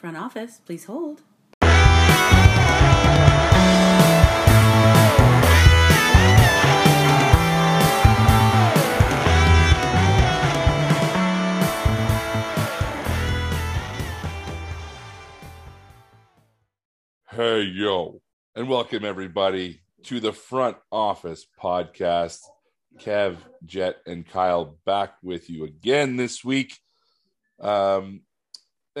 Front office, please hold. Hey, yo, and welcome everybody to the Front Office Podcast. Kev, Jet, and Kyle back with you again this week. Um,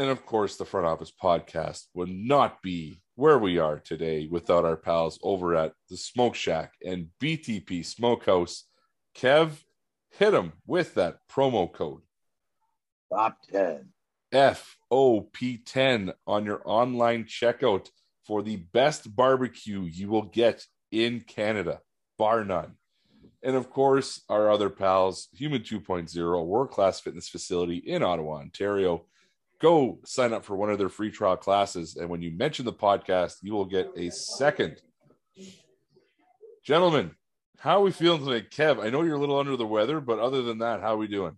and of course, the Front Office Podcast would not be where we are today without our pals over at the Smoke Shack and BTP Smokehouse. Kev, hit them with that promo code. Top 10. FOP10 on your online checkout for the best barbecue you will get in Canada, bar none. And of course, our other pals, Human 2.0, world class fitness facility in Ottawa, Ontario. Go sign up for one of their free trial classes. And when you mention the podcast, you will get a second. Gentlemen, how are we feeling today? Kev, I know you're a little under the weather, but other than that, how are we doing?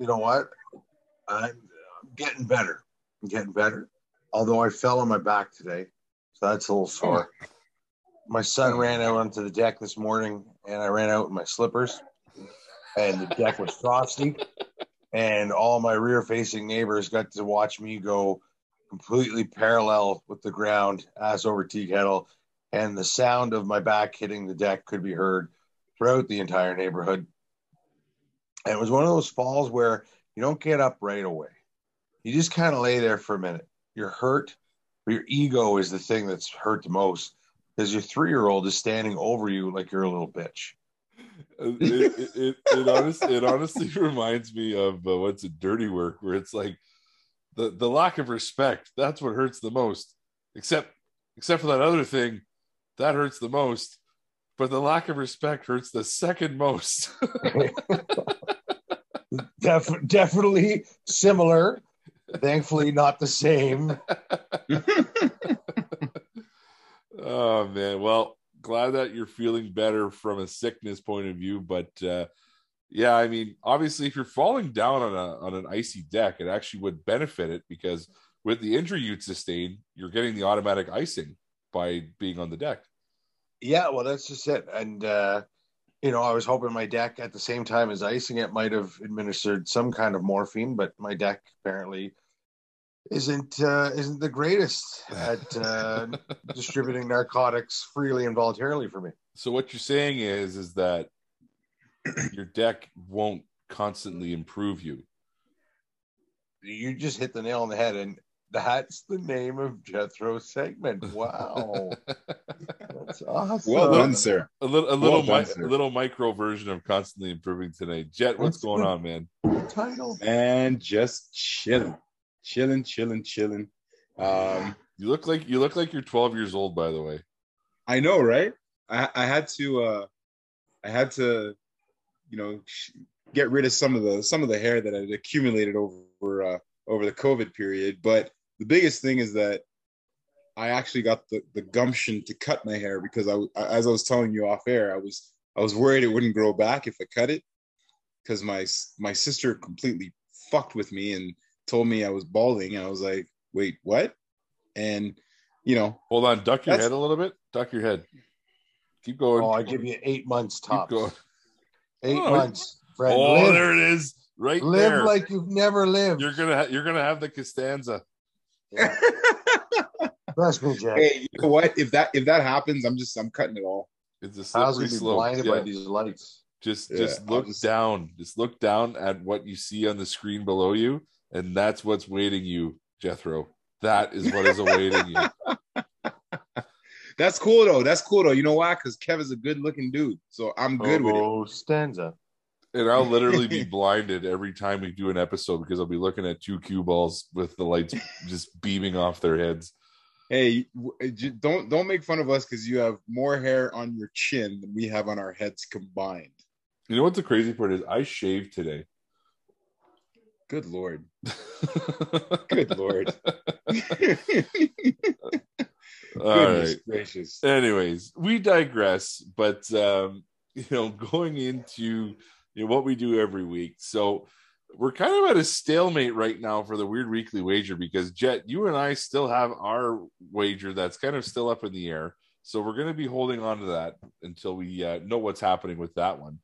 You know what? I'm, getting better. I'm getting better. Although I fell on my back today, so that's a little sore. My son ran out onto the deck this morning, and I ran out in my slippers, and the deck was frosty, and all my rear-facing neighbors got to watch me go completely parallel with the ground, ass over tea kettle, and the sound of my back hitting the deck could be heard throughout the entire neighborhood. And it was one of those falls where you don't get up right away. You just kind of lay there for a minute. You're hurt, but your ego is the thing that's hurt the most because your three year old is standing over you like you're a little bitch. It, it, it, it, honestly, it honestly reminds me of uh, what's a dirty work where it's like the, the lack of respect that's what hurts the most. Except except for that other thing that hurts the most. But the lack of respect hurts the second most. Def- definitely similar. Thankfully not the same. Oh man. Well glad that you're feeling better from a sickness point of view but uh yeah i mean obviously if you're falling down on a on an icy deck it actually would benefit it because with the injury you'd sustain you're getting the automatic icing by being on the deck. Yeah well that's just it. And uh you know i was hoping my deck at the same time as icing it might have administered some kind of morphine but my deck apparently isn't uh, isn't the greatest at uh, distributing narcotics freely and voluntarily for me. So what you're saying is is that your deck won't constantly improve you. You just hit the nail on the head, and that's the name of Jethro's segment. Wow, that's awesome. Well done, sir. A little a little Well done, sir. a little micro version of constantly improving today. Jet, what's That's going good. on, man? Title. And just chilling, chilling, chilling, chilling. Um, You look like you look like you're 12 years old, by the way. I know, right? I, I had to, uh, I had to, you know, get rid of some of the some of the hair that I had accumulated over uh, over the COVID period. But the biggest thing is that I actually got the, the gumption to cut my hair because I, as I was telling you off air, I was I was worried it wouldn't grow back if I cut it because my my sister completely fucked with me and told me I was balding, and I was like, wait, what? And you know, Hold on, duck your head a little bit. Duck your head. Keep going. Oh, I give you eight months Keep tops. going. Eight Oh, months, friend. Oh, live there it is, right live there. like you've never lived. you're gonna ha- you're gonna have the Costanza. Trust me, Jack. hey, you know what? If that if that happens, I'm just I'm cutting it all. It's a How's slippery he be slope. blinded Yeah. by these lights? Just Yeah, just look just- down. Just look down at what you see on the screen below you, and that's what's waiting you, Jethro. That is what is awaiting you. That's cool though. That's cool though. You know why? Because Kev is a good looking dude, so I'm good with it. Oh, stanza. And I'll literally be blinded every time we do an episode because I'll be looking at two cue balls with the lights just beaming off their heads. Hey, eh, don't don't make fun of us because you have more hair on your chin than we have on our heads combined. You know what the crazy part is? I shaved today. Good lord. Good lord. All right. Gracious. Anyways, we digress, but um, you know, going into you know, what we do every week. So we're kind of at a stalemate right now for the weird weekly wager because Jet, you and I still have our wager that's kind of still up in the air. So we're going to be holding on to that until we uh, know what's happening with that one.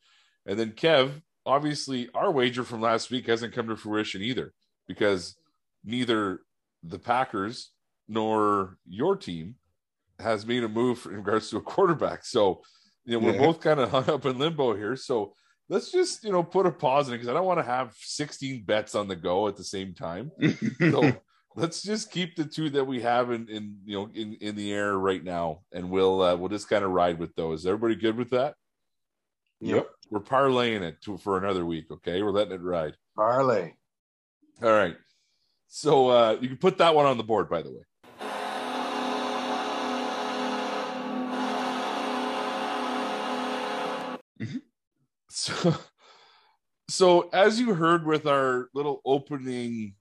And then Kev, obviously, our wager from last week hasn't come to fruition either because neither the Packers nor your team has made a move in regards to a quarterback. So, you know, we're Yeah. both kind of hung up in limbo here. So let's just, you know, put a pause in it because I don't want to have 16 bets on the go at the same time. So let's just keep the two that we have in, in you know, in, in the air right now. And we'll, uh, we'll just kind of ride with those. Is Everybody good with that? Yep. We're parlaying it to, for another week. Okay. We're letting it ride. Parlay. All right. So uh, you can put that one on the board, by the way. Mhm. So, so as you heard with our little opening,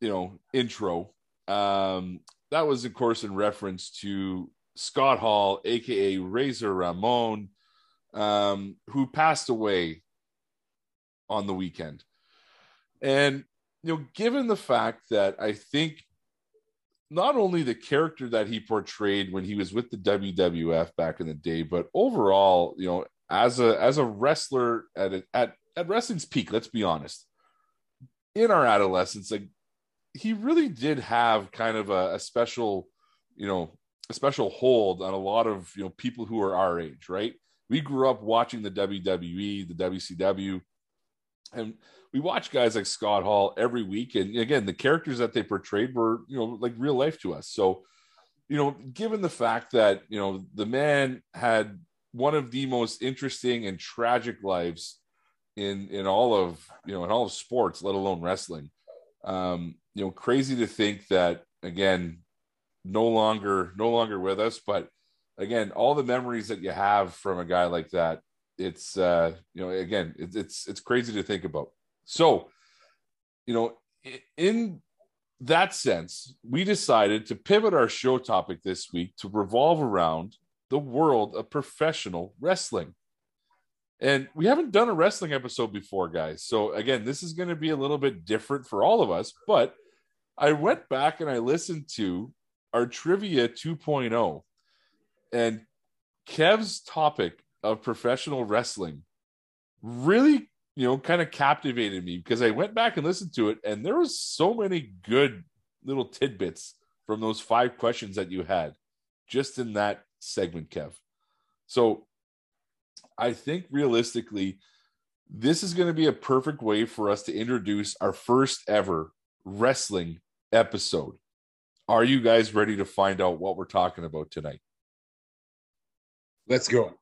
you know, intro, um, that was of course in reference to Scott Hall, aka Razor Ramon, um, who passed away on the weekend. And you know, given the fact that I think not only the character that he portrayed when he was with the WWF back in the day, but overall, you know, as a as a wrestler at a, at at wrestling's peak, let's be honest, in our adolescence, like he really did have kind of a, a special, you know, a special hold on a lot of you know people who are our age, right? We grew up watching the WWE, the WCW, and we watch guys like Scott Hall every week, and again, the characters that they portrayed were, you know, like real life to us. So, you know, given the fact that you know the man had one of the most interesting and tragic lives in in all of you know in all of sports, let alone wrestling. Um, you know, crazy to think that again, no longer no longer with us, but again, all the memories that you have from a guy like that, it's uh, you know, again, it's it's it's crazy to think about. So, you know, in that sense, we decided to pivot our show topic this week to revolve around the world of professional wrestling. And we haven't done a wrestling episode before, guys. So, again, this is going to be a little bit different for all of us. But I went back and I listened to our Trivia 2.0 and Kev's topic of professional wrestling really you know kind of captivated me because i went back and listened to it and there was so many good little tidbits from those five questions that you had just in that segment kev. So i think realistically this is going to be a perfect way for us to introduce our first ever wrestling episode. Are you guys ready to find out what we're talking about tonight Let's go.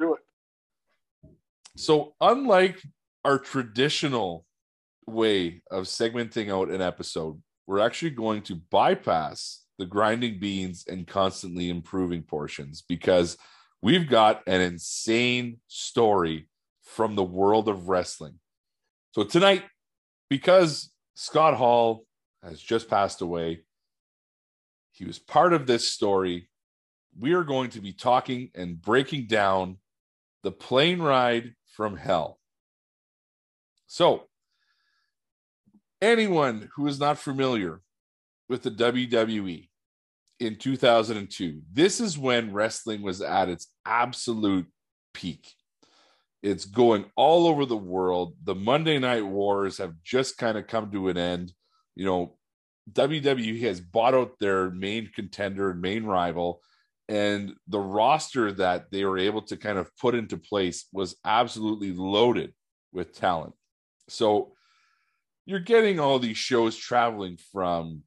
Do it. So, unlike our traditional way of segmenting out an episode, we're actually going to bypass the grinding beans and constantly improving portions because we've got an insane story from the world of wrestling. So, tonight, because Scott Hall has just passed away, he was part of this story. We are going to be talking and breaking down the plane ride from hell. So, anyone who is not familiar with the WWE in 2002, this is when wrestling was at its absolute peak. It's going all over the world. The Monday Night Wars have just kind of come to an end. You know, WWE has bought out their main contender and main rival and the roster that they were able to kind of put into place was absolutely loaded with talent. So you're getting all these shows traveling from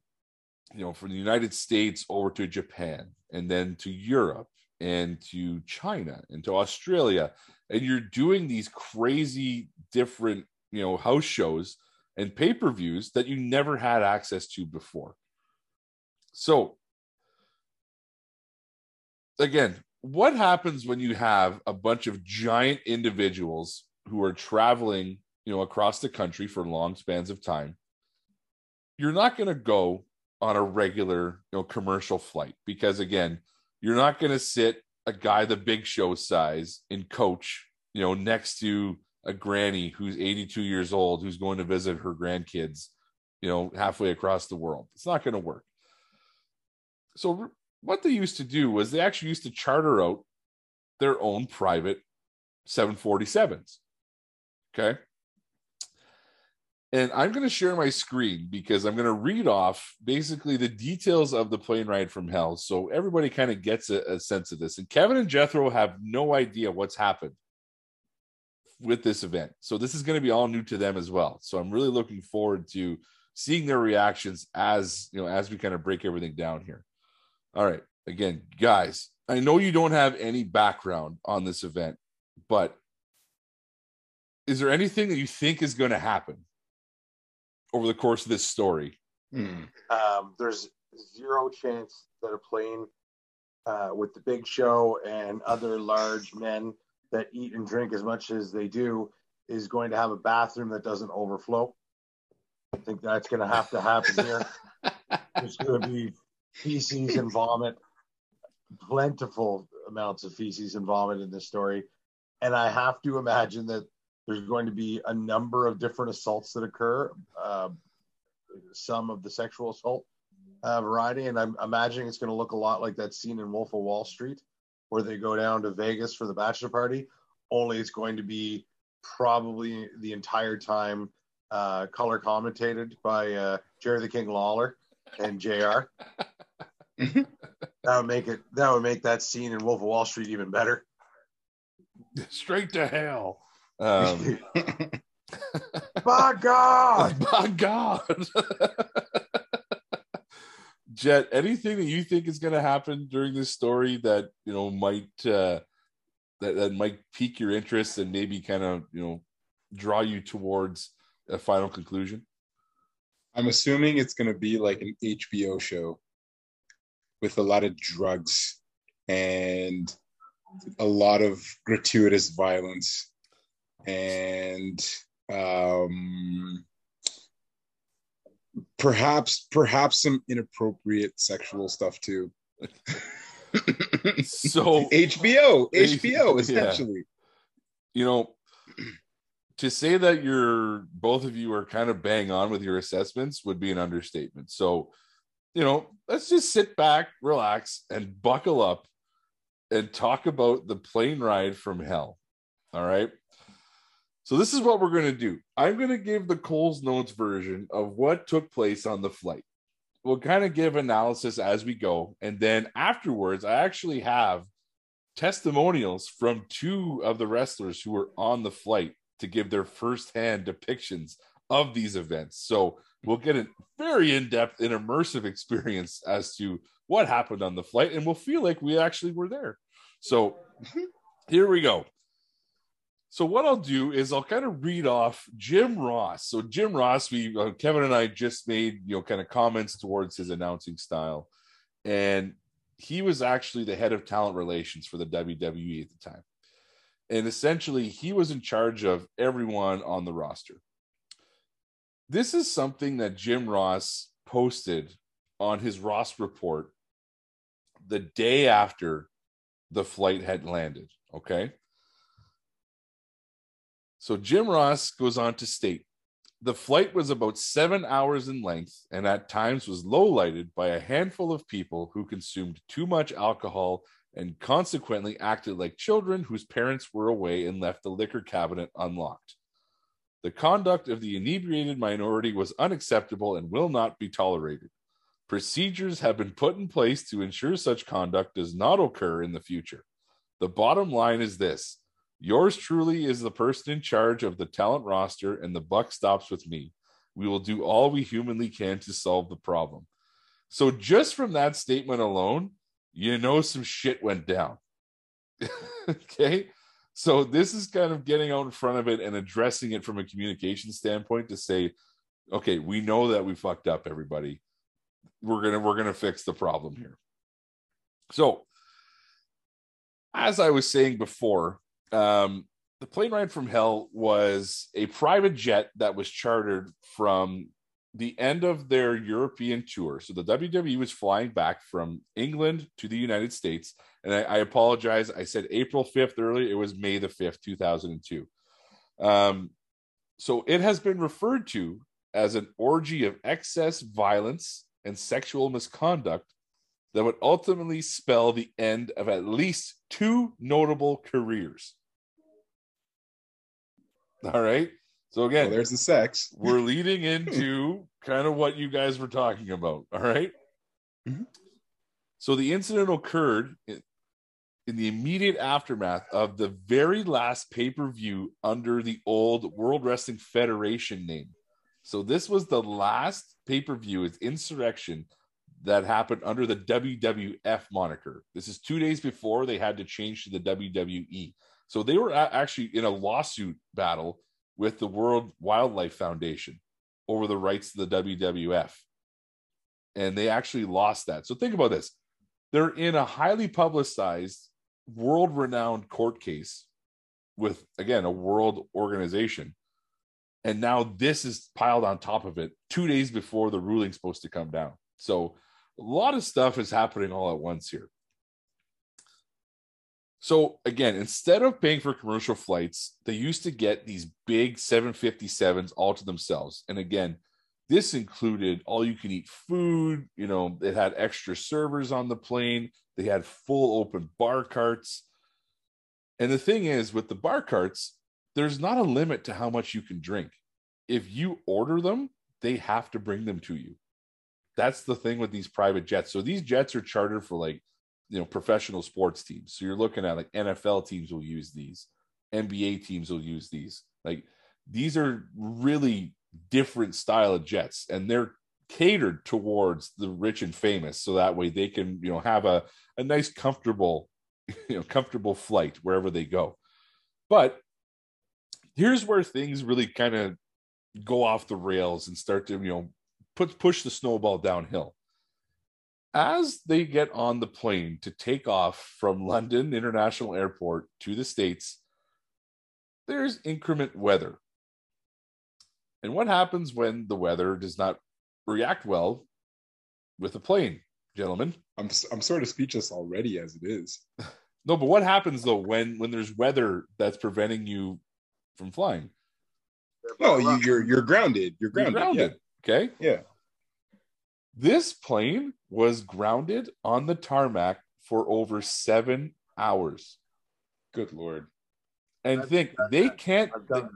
you know from the United States over to Japan and then to Europe and to China and to Australia and you're doing these crazy different you know house shows and pay-per-views that you never had access to before. So again, what happens when you have a bunch of giant individuals who are traveling, you know, across the country for long spans of time? You're not going to go on a regular, you know, commercial flight because again, you're not going to sit a guy the big show size in coach, you know, next to a granny who's 82 years old who's going to visit her grandkids, you know, halfway across the world. It's not going to work. So what they used to do was they actually used to charter out their own private 747s. Okay. And I'm going to share my screen because I'm going to read off basically the details of the plane ride from hell. So everybody kind of gets a, a sense of this. And Kevin and Jethro have no idea what's happened with this event. So this is going to be all new to them as well. So I'm really looking forward to seeing their reactions as you know as we kind of break everything down here. All right. Again, guys, I know you don't have any background on this event, but is there anything that you think is going to happen over the course of this story? Hmm. Um, there's zero chance that a plane uh, with the big show and other large men that eat and drink as much as they do is going to have a bathroom that doesn't overflow. I think that's going to have to happen here. There's going to be feces and vomit, plentiful amounts of feces and vomit in this story. And I have to imagine that there's going to be a number of different assaults that occur, uh, some of the sexual assault uh, variety. And I'm imagining it's going to look a lot like that scene in Wolf of Wall Street where they go down to Vegas for the bachelor party, only it's going to be probably the entire time uh, color commentated by uh, Jerry the King Lawler and JR. that would make it that would make that scene in Wolf of Wall Street even better. Straight to hell. Um, by God! By God! Jet, anything that you think is going to happen during this story that you know might uh, that that might pique your interest and maybe kind of you know draw you towards a final conclusion? I'm assuming it's going to be like an HBO show with a lot of drugs and a lot of gratuitous violence and um, perhaps perhaps some inappropriate sexual stuff too. so HBO, HBO, essentially. Yeah. You know, to say that you're both of you are kind of bang on with your assessments would be an understatement. So, you know, let's just sit back, relax, and buckle up and talk about the plane ride from hell. All right. So this is what we're going to do. I'm going to give the Coles Notes version of what took place on the flight. We'll kind of give analysis as we go, and then afterwards, I actually have testimonials from two of the wrestlers who were on the flight to give their firsthand depictions of these events. So we'll get a very in-depth and immersive experience as to what happened on the flight, and we'll feel like we actually were there. So here we go. So what I'll do is I'll kind of read off Jim Ross. So Jim Ross, we uh, Kevin and I just made you know kind of comments towards his announcing style, and he was actually the head of talent relations for the WWE at the time, and essentially he was in charge of everyone on the roster. This is something that Jim Ross posted on his Ross report the day after the flight had landed. Okay. So Jim Ross goes on to state the flight was about seven hours in length and at times was low lighted by a handful of people who consumed too much alcohol and consequently acted like children whose parents were away and left the liquor cabinet unlocked. The conduct of the inebriated minority was unacceptable and will not be tolerated. Procedures have been put in place to ensure such conduct does not occur in the future. The bottom line is this Yours truly is the person in charge of the talent roster, and the buck stops with me. We will do all we humanly can to solve the problem. So, just from that statement alone, you know some shit went down. okay. So, this is kind of getting out in front of it and addressing it from a communication standpoint to say, okay, we know that we fucked up, everybody. We're gonna we're gonna fix the problem here. So, as I was saying before, um, the plane ride from hell was a private jet that was chartered from the end of their European tour. So the WWE was flying back from England to the United States. And I, I apologize. I said April 5th earlier. It was May the 5th, 2002. Um, so it has been referred to as an orgy of excess violence and sexual misconduct that would ultimately spell the end of at least two notable careers. All right. So again, Well, there's the sex. we're leading into kind of what you guys were talking about. All right? Mhm. So the incident occurred in, in the immediate aftermath of the very last pay per view under the old World Wrestling Federation name. So this was the last pay per view, it's Insurrextion, that happened under the WWF moniker. This is two days before they had to change to the WWE. So they were actually in a lawsuit battle with the World Wildlife Foundation over the rights to the WWF. And they actually lost that. So think about this. They're in a highly publicized, world renowned court case with, again, a world organization. And now this is piled on top of it two days before the ruling's supposed to come down. So a lot of stuff is happening all at once here. So again, instead of paying for commercial flights, they used to get these big 757s all to themselves. And again, this included all you can eat food, you know, it had extra servers on the plane, they had full open bar carts. And the thing is with the bar carts, there's not a limit to how much you can drink. If you order them, they have to bring them to you. That's the thing with these private jets. So these jets are chartered for like you know professional sports teams. So you're looking at like nfl teams will use these nba teams will use these. Like these are really different style of jets and they're catered towards the rich and famous so that way they can you know have a, a nice comfortable you know comfortable flight wherever they go. But here's where things really kind of go off the rails and start to you know put push the snowball downhill as they get on the plane to take off from London International Airport to the States, there's increment weather. And what happens when the weather does not react well with a plane, gentlemen? I'm I'm sort of speechless already as it is. No, but what happens though when when there's weather that's preventing you from flying? No, you, you're you're grounded. You're You're grounded. grounded. Okay. Yeah. yeah. This plane was grounded on the tarmac for over seven hours. Good lord. And I've think they that. can't. Done.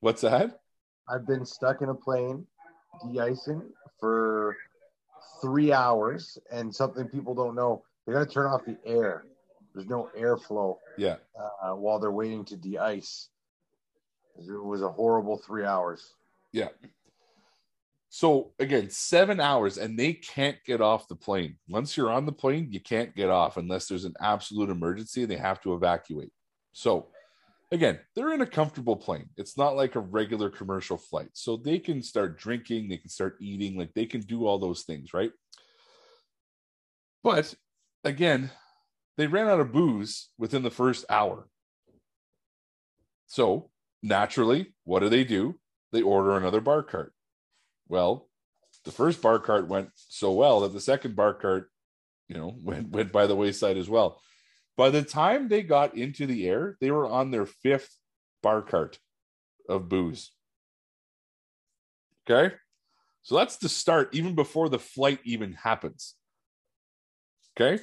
What's that? I've been stuck in a plane, de-icing for three hours, and something people don't know: they got to turn off the air. There's no airflow Yeah. uh, while they're waiting to de-ice. It was a horrible three hours. Yeah. So again, seven hours, and they can't get off the plane. Once you're on the plane, you can't get off unless there's an absolute emergency and they have to evacuate. So again, they're in a comfortable plane. It's not like a regular commercial flight. So they can start drinking, they can start eating, like they can do all those things, right? But again, they ran out of booze within the first hour. So naturally, what do they do? They order another bar cart. Well, the first bar cart went so well that the second bar cart, you know, went went by the wayside as well. By the time they got into the air, they were on their fifth bar cart of booze. Okay. So that's the start, even before the flight even happens. Okay.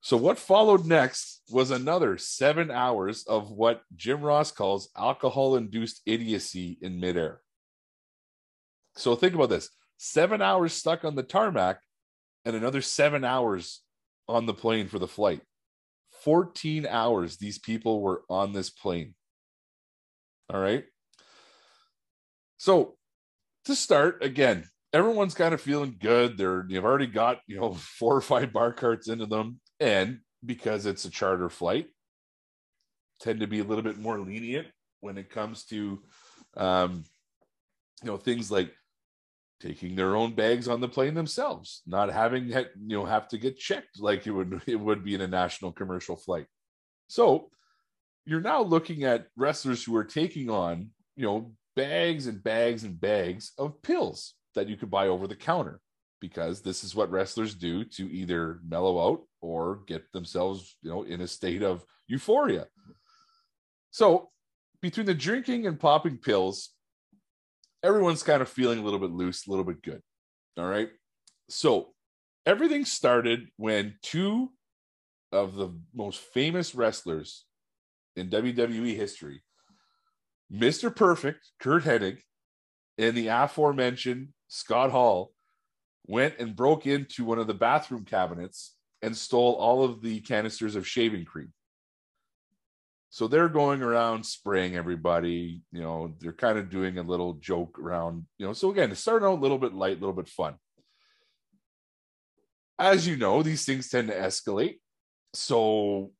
So what followed next was another seven hours of what Jim Ross calls alcohol-induced idiocy in midair. So think about this: seven hours stuck on the tarmac, and another seven hours on the plane for the flight. 14 hours these people were on this plane. All right. So to start again, everyone's kind of feeling good. They're you've already got you know four or five bar carts into them, and because it's a charter flight, tend to be a little bit more lenient when it comes to um, you know things like taking their own bags on the plane themselves, not having you know have to get checked like it would it would be in a national commercial flight. So you're now looking at wrestlers who are taking on you know bags and bags and bags of pills that you could buy over the counter because this is what wrestlers do to either mellow out or get themselves you know in a state of euphoria so between the drinking and popping pills, everyone's kind of feeling a little bit loose, a little bit good. All right. So everything started when two of the most famous wrestlers in WWE history, Mr. Perfect, Curt Hennig, and the aforementioned Scott Hall, went and broke into one of the bathroom cabinets and stole all of the canisters of shaving cream. So they're going around spraying everybody. You know, they're kind of doing a little joke around, you know. So again, it's starting out a little bit light, a little bit fun. As you know, these things tend to escalate. So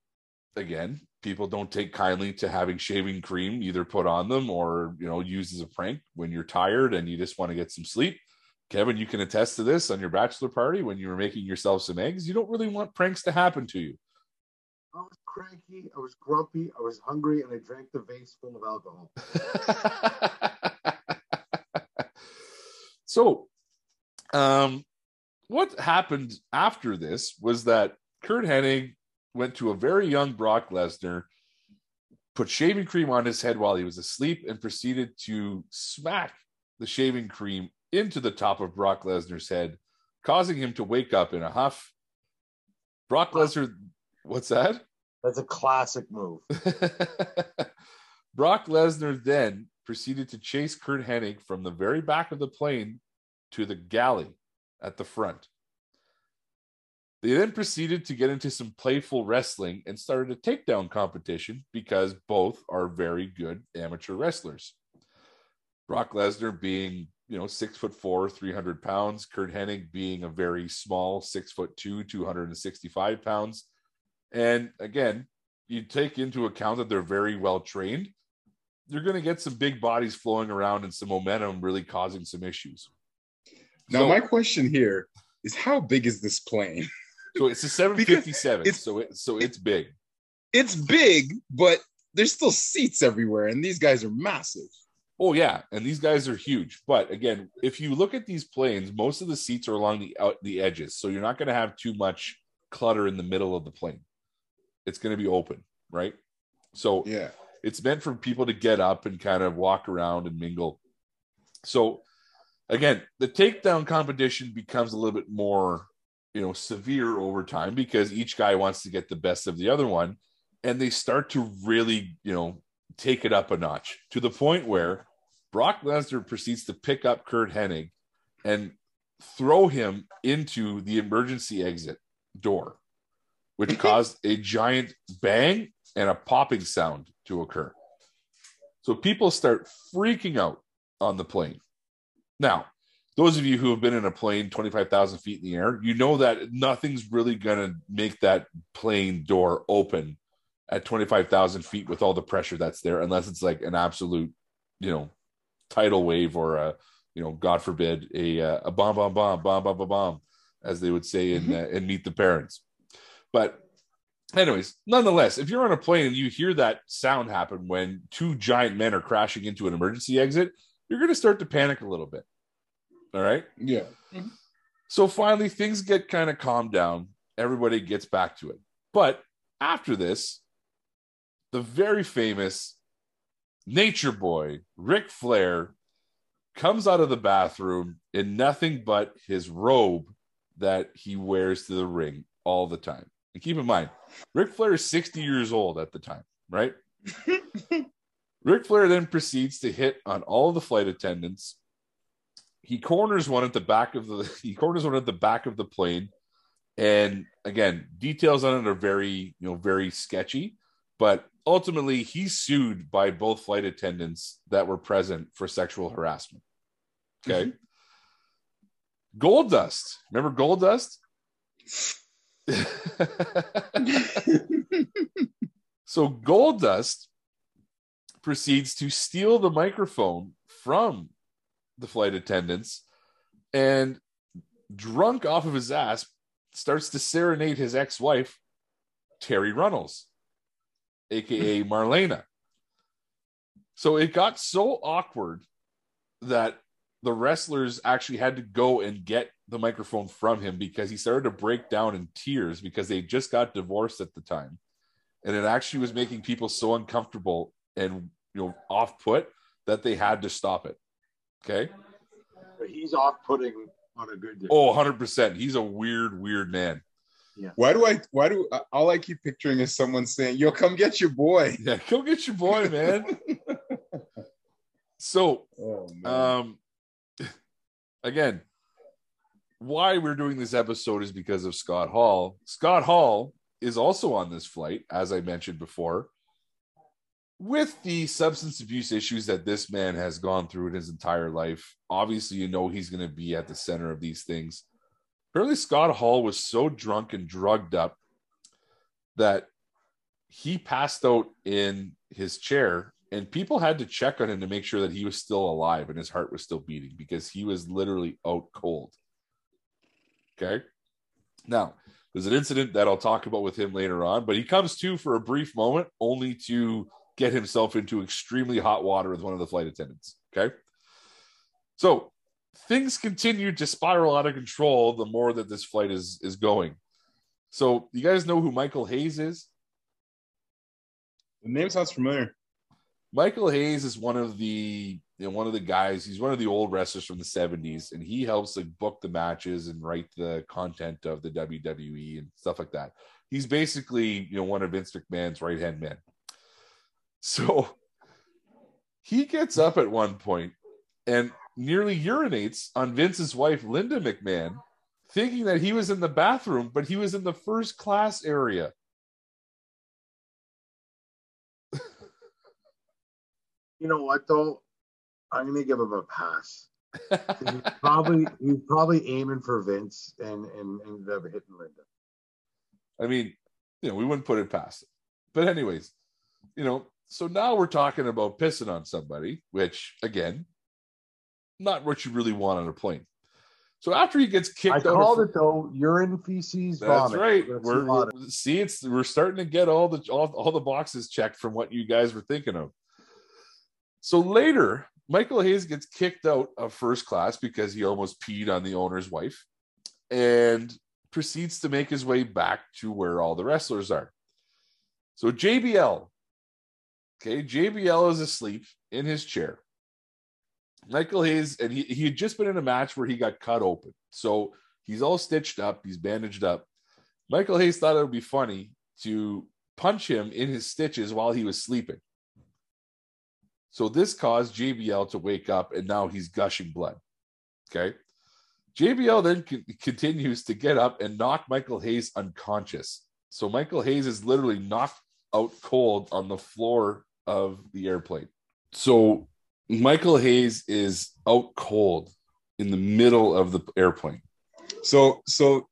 again, people don't take kindly to having shaving cream either put on them or, you know, used as a prank when you're tired and you just want to get some sleep. Kevin, you can attest to this on your bachelor party when you were making yourself some eggs. You don't really want pranks to happen to you. Cranky, I was grumpy, I was hungry, and I drank the vase full of alcohol. so, um, what happened after this was that Curt Hennig went to a very young Brock Lesnar, put shaving cream on his head while he was asleep, and proceeded to smack the shaving cream into the top of Brock Lesnar's head, causing him to wake up in a huff. Brock Lesnar, what's that? That's a classic move. Brock Lesnar then proceeded to chase Curt Hennig from the very back of the plane to the galley at the front. They then proceeded to get into some playful wrestling and started a takedown competition because both are very good amateur wrestlers. Brock Lesnar being, you know, six foot four, 300 pounds, Curt Hennig being a very small, six foot two, 265 pounds. And again, you take into account that they're very well trained, you're going to get some big bodies flowing around and some momentum really causing some issues. Now, So- my question here is how big is this plane? So it's a 757. it's- so it, so it's big. It's big, but there's still seats everywhere, and these guys are massive. Oh yeah, and these guys are huge. But again, if you look at these planes, most of the seats are along the out the edges, so you're not going to have too much clutter in the middle of the plane. It's going to be open, right? So Yeah. it's meant for people to get up and kind of walk around and mingle. So again, the takedown competition becomes a little bit more, you know, severe over time because each guy wants to get the best of the other one and they start to really, you know, take it up a notch to the point where Brock Lesnar proceeds to pick up Curt Hennig and throw him into the emergency exit door, which caused a giant bang and a popping sound to occur. So people start freaking out on the plane. Now, those of you who have been in a plane 25,000 feet in the air, you know that nothing's really going to make that plane door open at 25,000 feet with all the pressure that's there, unless it's like an absolute, you know, tidal wave or a, you know, God forbid, a, uh, a bomb, bomb, bomb, bomb, bomb, bomb, bomb, as they would say in, uh, in Meet the Parents. But anyways, nonetheless, if you're on a plane and you hear that sound happen when two giant men are crashing into an emergency exit, you're going to start to panic a little bit. All right. Yeah. So finally, things get kind of calmed down. Everybody gets back to it. But after this, the very famous Nature Boy, Ric Flair, comes out of the bathroom in nothing but his robe that he wears to the ring all the time. And keep in mind, Ric Flair is 60 years old at the time, right? Ric Flair then proceeds to hit on all the flight attendants. He corners one at the back of the he corners one at the back of the plane. And again, details on it are very, you know, very sketchy, but ultimately he's sued by both flight attendants that were present for sexual harassment. Okay. Mm-hmm. Goldust. Remember Goldust? so Goldust proceeds to steal the microphone from the flight attendants and drunk off of his ass starts to serenade his ex-wife Terri Runnels aka Marlena. So it got so awkward that the wrestlers actually had to go and get the microphone from him because he started to break down in tears because they just got divorced at the time and it actually was making people so uncomfortable and you know off put that they had to stop it. Okay. But he's off putting on a good day. Oh, 100 percent. He's a weird, weird man. Yeah. Why do I? Why do all I keep picturing is someone saying, "Yo, come get your boy." Yeah, go get your boy, man. so Oh man. Um, again, why we're doing this episode is because of Scott Hall. Scott Hall is also on this flight, as I mentioned before, with the substance abuse issues that this man has gone through in his entire life. Obviously, you know he's going to be at the center of these things. Apparently, Scott Hall was so drunk and drugged up that he passed out in his chair and people had to check on him to make sure that he was still alive and his heart was still beating because he was literally out cold. Okay. Now, there's an incident that I'll talk about with him later on, but he comes to for a brief moment only to get himself into extremely hot water with one of the flight attendants. Okay. So things continue to spiral out of control the more that this flight is is going. So you guys know who Michael Hayes is? the name sounds familiar. Michael Hayes is one of the you know one of the guys. He's one of the old wrestlers from the '70s, and he helps like book the matches and write the content of the WWE and stuff like that. He's basically you know one of Vince McMahon's right hand men. So he gets up at one point and nearly urinates on Vince's wife, Linda McMahon, thinking that he was in the bathroom, but he was in the first class area. You know what though? I'm gonna give him a pass. He's probably he's probably aiming for Vince and and ended up hitting Linda. I mean, you know, we wouldn't put it past it. But anyways, you know, so now we're talking about pissing on somebody, which again, not what you really want on a plane. So after he gets kicked I out, called of, it though. Urine, feces, that's vomit. right. That's We're, we're- see, it's we're starting to get all the all, all the boxes checked from what you guys were thinking of. So later, Michael Hayes gets kicked out of first class because he almost peed on the owner's wife, and proceeds to make his way back to where all the wrestlers are. So JBL, okay, JBL is asleep in his chair. Michael Hayes, and he, he had just been in a match where he got cut open. So he's all stitched up, he's bandaged up. Michael Hayes thought it would be funny to punch him in his stitches while he was sleeping. So this caused JBL to wake up, and now he's gushing blood. Okay. JBL then con- continues to get up and knock Michael Hayes unconscious. So Michael Hayes is literally knocked out cold on the floor of the airplane. So Michael Hayes is out cold in the middle of the airplane. So so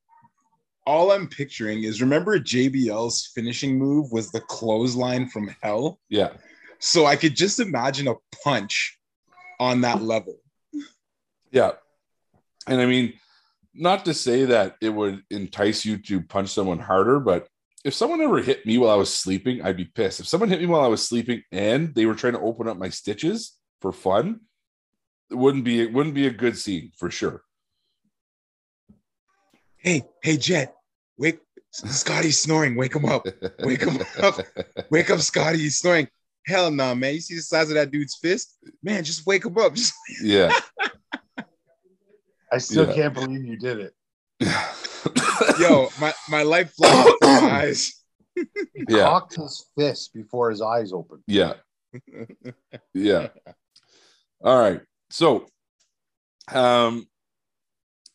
all I'm picturing is remember JBL's finishing move was the clothesline from hell. Yeah. So I could just imagine a punch on that level. Yeah. And I mean, not to say that it would entice you to punch someone harder, but if someone ever hit me while I was sleeping, I'd be pissed. If someone hit me while I was sleeping and they were trying to open up my stitches for fun, it wouldn't be it wouldn't be a good scene for sure. Hey, hey Jet, wake Scotty's snoring. Wake him up. Wake him up. Wake up, Scotty. He's snoring. Hell no, man. You see the size of that dude's fist? Man, just wake him up. Just yeah. I still Yeah. can't believe you did it. yo, my, my life flashed before my eyes. He Yeah. cocked his fist before his eyes opened. Yeah. Yeah. All right. So, um,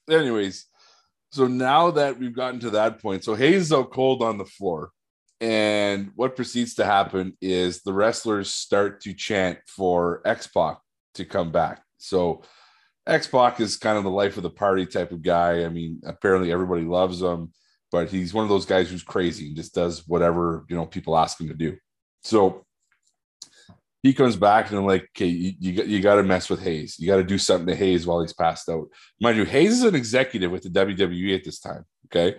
anyways, so now that we've gotten to that point, so Hayes is out cold on the floor. And what proceeds to happen is the wrestlers start to chant for X Pac to come back. So, X Pac is kind of the life of the party type of guy. I mean, apparently everybody loves him, but he's one of those guys who's crazy and just does whatever you know people ask him to do. So, he comes back and I'm like, okay, you, you you got to mess with Hayes. You got to do something to Hayes while he's passed out. Mind you, Hayes is an executive with the WWE at this time. Okay,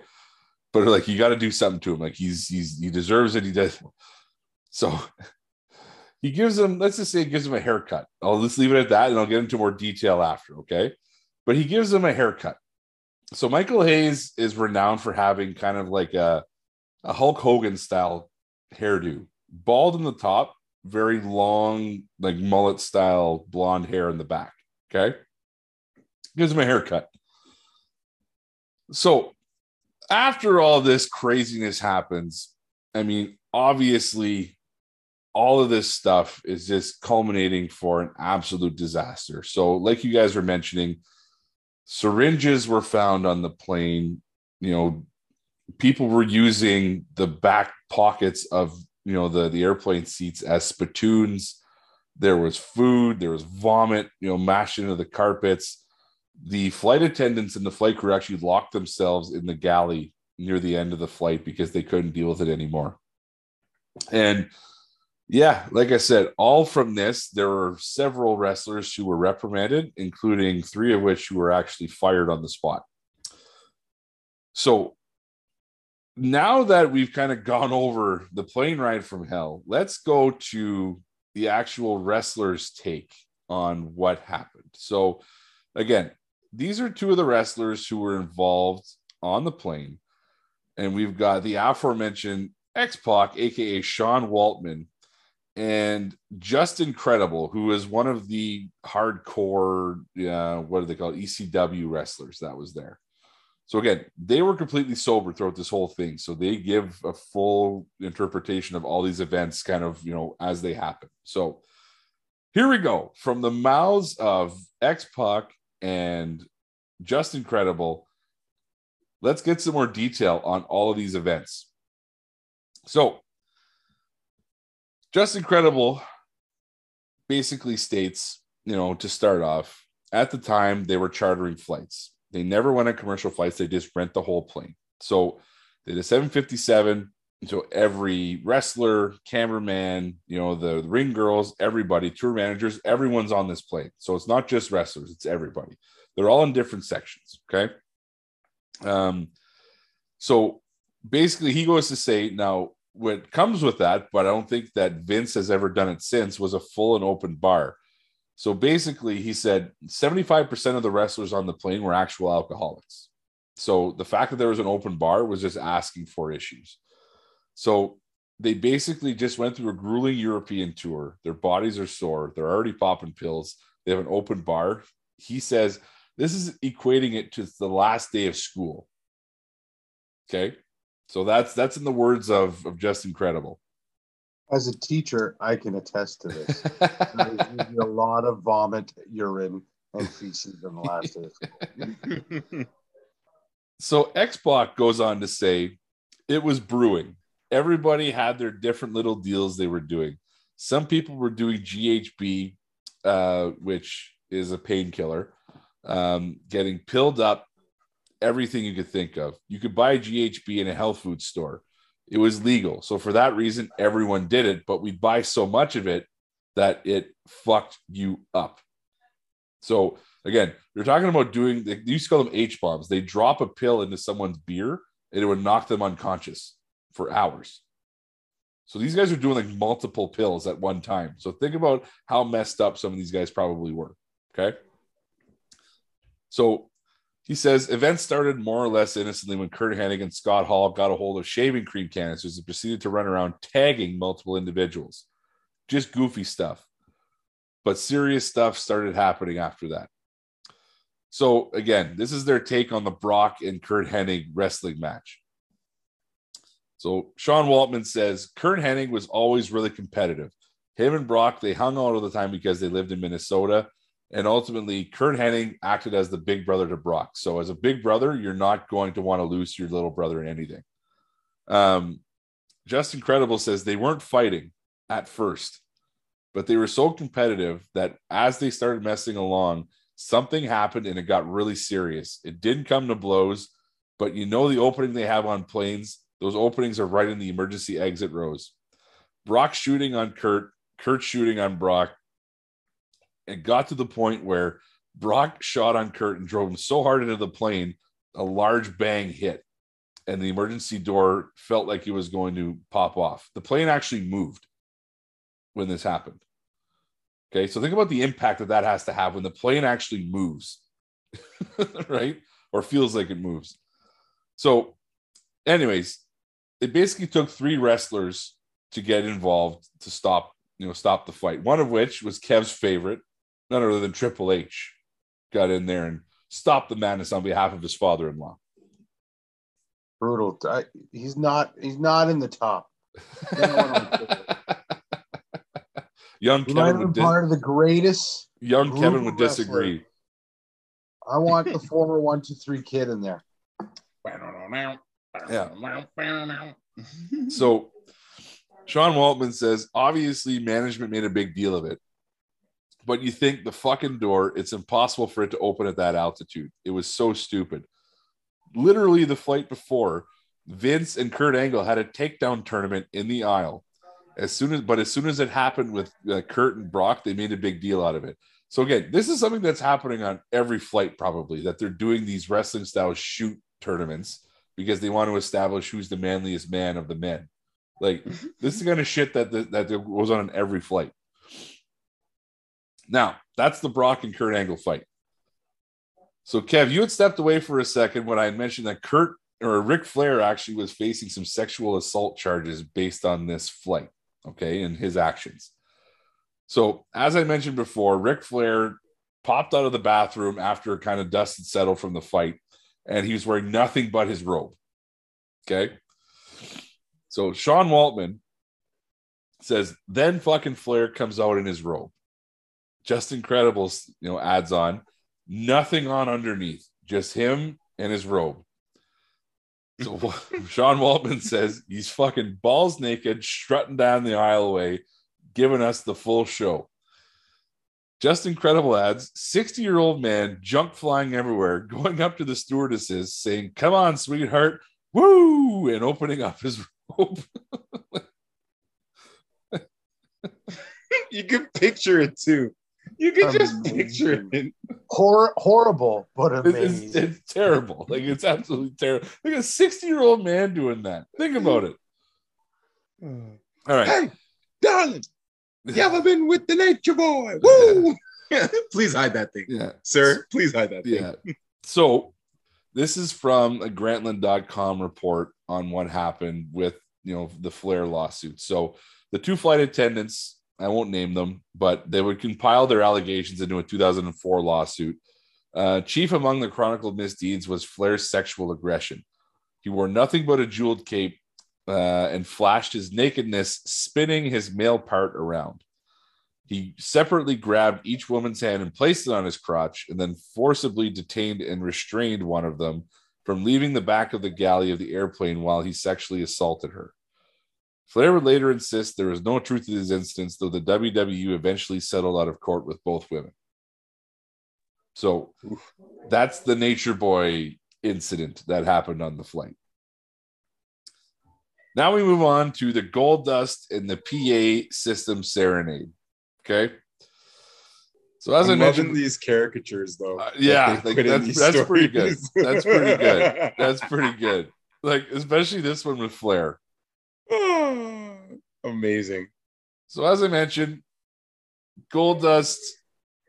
but like you got to do something to him. Like he's he's he deserves it. He does. So he gives him. Let's just say he gives him a haircut. I'll just leave it at that, and I'll get into more detail after. Okay, but he gives him a haircut. So Michael Hayes is renowned for having kind of like a a Hulk Hogan style hairdo, bald in the top very long, like mullet style blonde hair in the back. Okay. Gives him a haircut. So after all this craziness happens, I mean, obviously, all of this stuff is just culminating for an absolute disaster. So, like you guys were mentioning, syringes were found on the plane. You know, people were using the back pockets of you know the the airplane seats as spittoons. There was food. There was vomit. You know, mashed into the carpets. The flight attendants and the flight crew actually locked themselves in the galley near the end of the flight because they couldn't deal with it anymore. And yeah, like I said, all from this, there were several wrestlers who were reprimanded, including three of which who were actually fired on the spot. So now that we've kind of gone over the plane ride from hell, let's go to the actual wrestlers' take on what happened. So, again, these are two of the wrestlers who were involved on the plane. And we've got the aforementioned X Pac, aka Sean Waltman, and Justin Credible, who is one of the hardcore, uh, what do they call ECW wrestlers that was there. So again, they were completely sober throughout this whole thing. So they give a full interpretation of all these events kind of, you know, as they happen. So here we go from the mouths of X Pac and Justin Credible. Let's get some more detail on all of these events. So, Justin Credible basically states, you know, to start off, at the time they were chartering flights. They never went on commercial flights, they just rent the whole plane. So, they did a 757. So, every wrestler, cameraman, you know, the, the ring girls, everybody, tour managers, everyone's on this plane. So, it's not just wrestlers, it's everybody. They're all in different sections. Okay. Um, so basically, he goes to say now what comes with that, but I don't think that Vince has ever done it since, was a full and open bar. So basically, he said 75% of the wrestlers on the plane were actual alcoholics. So the fact that there was an open bar was just asking for issues. So they basically just went through a grueling European tour. Their bodies are sore. They're already popping pills. They have an open bar. He says this is equating it to the last day of school. Okay. So that's that's in the words of, of Justin Credible. As a teacher, I can attest to this. A lot of vomit, urine, and feces in the last day so X Pac goes on to say it was brewing. Everybody had their different little deals they were doing. Some people were doing GHB, uh, which is a painkiller, um, getting pilled up everything you could think of. You could buy GHB in a health food store. It was legal. So for that reason, everyone did it, but we buy so much of it that it fucked you up. So again, you're talking about doing they used to call them H bombs. They drop a pill into someone's beer and it would knock them unconscious for hours. So these guys are doing like multiple pills at one time. So think about how messed up some of these guys probably were. Okay. So he says events started more or less innocently when Curt Hennig and Scott Hall got a hold of shaving cream canisters and proceeded to run around tagging multiple individuals. Just goofy stuff. But serious stuff started happening after that. So again, this is their take on the Brock and Curt Hennig wrestling match. So Sean Waltman says Curt Hennig was always really competitive. Him and Brock, they hung out all the time because they lived in Minnesota and ultimately, Curt Hennig acted as the big brother to Brock. So, as a big brother, you're not going to want to lose your little brother in anything. Um, Justin Credible says they weren't fighting at first, but they were so competitive that as they started messing along, something happened and it got really serious. It didn't come to blows, but you know the opening they have on planes, those openings are right in the emergency exit rows. Brock shooting on Curt, Curt shooting on Brock it got to the point where Brock shot on Curt and drove him so hard into the plane, a large bang hit, and the emergency door felt like it was going to pop off. The plane actually moved when this happened. Okay, so think about the impact that that has to have when the plane actually moves, right? Or feels like it moves. So, anyways, it basically took three wrestlers to get involved to stop you know, stop the fight. One of which was Kev's favorite, none other than Triple H, got in there and stopped the madness on behalf of his father-in-law. Brutal. I, he's not. He's not in the top. Young He might Kevin have would been dis- part of the greatest. young Kevin brutal would disagree. I want the former one two three kid in there. So Sean Waltman says, obviously management made a big deal of it. But you think the fucking door, it's impossible for it to open at that altitude. It was so stupid. Literally the flight before, Vince and Kurt Angle had a takedown tournament in the aisle. As soon as, but as soon as it happened with uh, Curt and Brock, they made a big deal out of it. So again, this is something that's happening on every flight, probably that they're doing these wrestling style shoot tournaments because they want to establish who's the manliest man of the men. Like mhm. this is the kind of shit that that, that goes on in every flight. Now that's the Brock and Kurt Angle fight. So Kev, you had stepped away for a second when I had mentioned that Kurt or Ric Flair actually was facing some sexual assault charges based on this flight, okay, and his actions. So as I mentioned before, Ric Flair popped out of the bathroom after kind of dust had settled from the fight, and he was wearing nothing but his robe. Okay. So Sean Waltman says, then fucking Flair comes out in his robe. Justin Credible, you know, adds on nothing on underneath, just him and his robe. So Sean Waltman says he's fucking balls naked, strutting down the aisleway, giving us the full show. Justin Credible ads. 60 year old man, junk flying everywhere, going up to the stewardesses saying, Come on, sweetheart, woo, and opening up his robe. you can picture it too. You can just Amazing. picture it. Hor- horrible, but It's, amazing. it's, it's terrible. Like, it's absolutely terrible. Like a 60 year old man doing that. Think about it. Mm. All right. Hey, darling, you ever been with the nature boy? Woo! please hide that thing, Yeah. sir. Please hide that thing. Yeah. So this is from a Grantland.com report on what happened with you know the Flair lawsuit. So the two flight attendants, I won't name them, but they would compile their allegations into a 2004 lawsuit. Uh, chief among the chronicled misdeeds was Flair's sexual aggression. He wore nothing but a jeweled cape uh, and flashed his nakedness, spinning his male part around. He separately grabbed each woman's hand and placed it on his crotch, and then forcibly detained and restrained one of them from leaving the back of the galley of the airplane while he sexually assaulted her. Flair would later insist there was no truth to these incidents, though the WWE eventually settled out of court with both women. So that's the Nature Boy incident that happened on the flight. Now we move on to the Goldust and the PA system serenade. Okay. So as I'm I mentioned, these caricatures though. Uh, yeah, like, that's- that's pretty good. That's pretty good. that's pretty good. Like especially this one with Flair. Amazing. So as I mentioned, Goldust,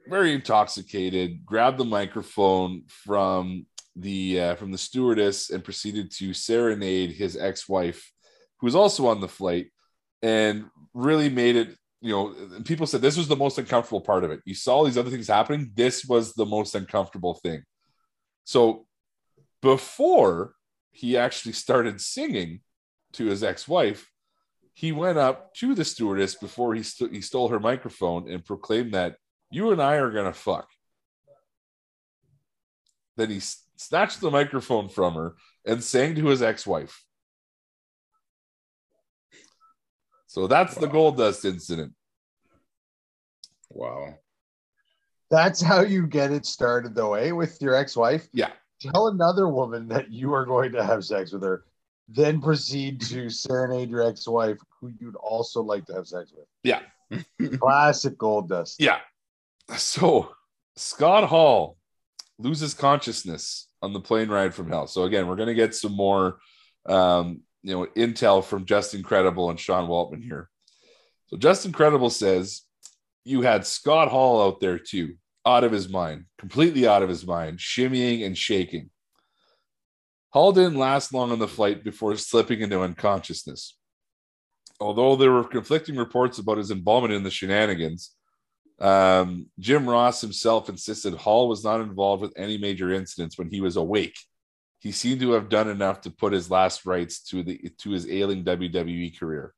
very intoxicated, grabbed the microphone from the uh, from the stewardess and proceeded to serenade his ex-wife, who was also on the flight, and really made it. You know, people said this was the most uncomfortable part of it. You saw all these other things happening. This was the most uncomfortable thing. So before he actually started singing to his ex-wife, he went up to the stewardess before he st- he stole her microphone and proclaimed that you and I are gonna fuck. Then he s- snatched the microphone from her and sang to his ex-wife. So that's the Goldust incident. Wow. That's how you get it started, though, eh? With your ex-wife. Yeah. Tell another woman that you are going to have sex with her, then proceed to serenade your ex-wife, who you'd also like to have sex with. Yeah. Classic Goldust. Yeah. So Scott Hall loses consciousness on the plane ride from hell. So again, we're going to get some more, um, you know, intel from Justin Credible and Sean Waltman here. So Justin Credible says you had Scott Hall out there too, out of his mind, completely out of his mind, shimmying and shaking. Hall didn't last long on the flight before slipping into unconsciousness. although there were conflicting reports about his involvement in the shenanigans, um, Jim Ross himself insisted Hall was not involved with any major incidents when he was awake. He seemed to have done enough to put his last rites to the to his ailing WWE career.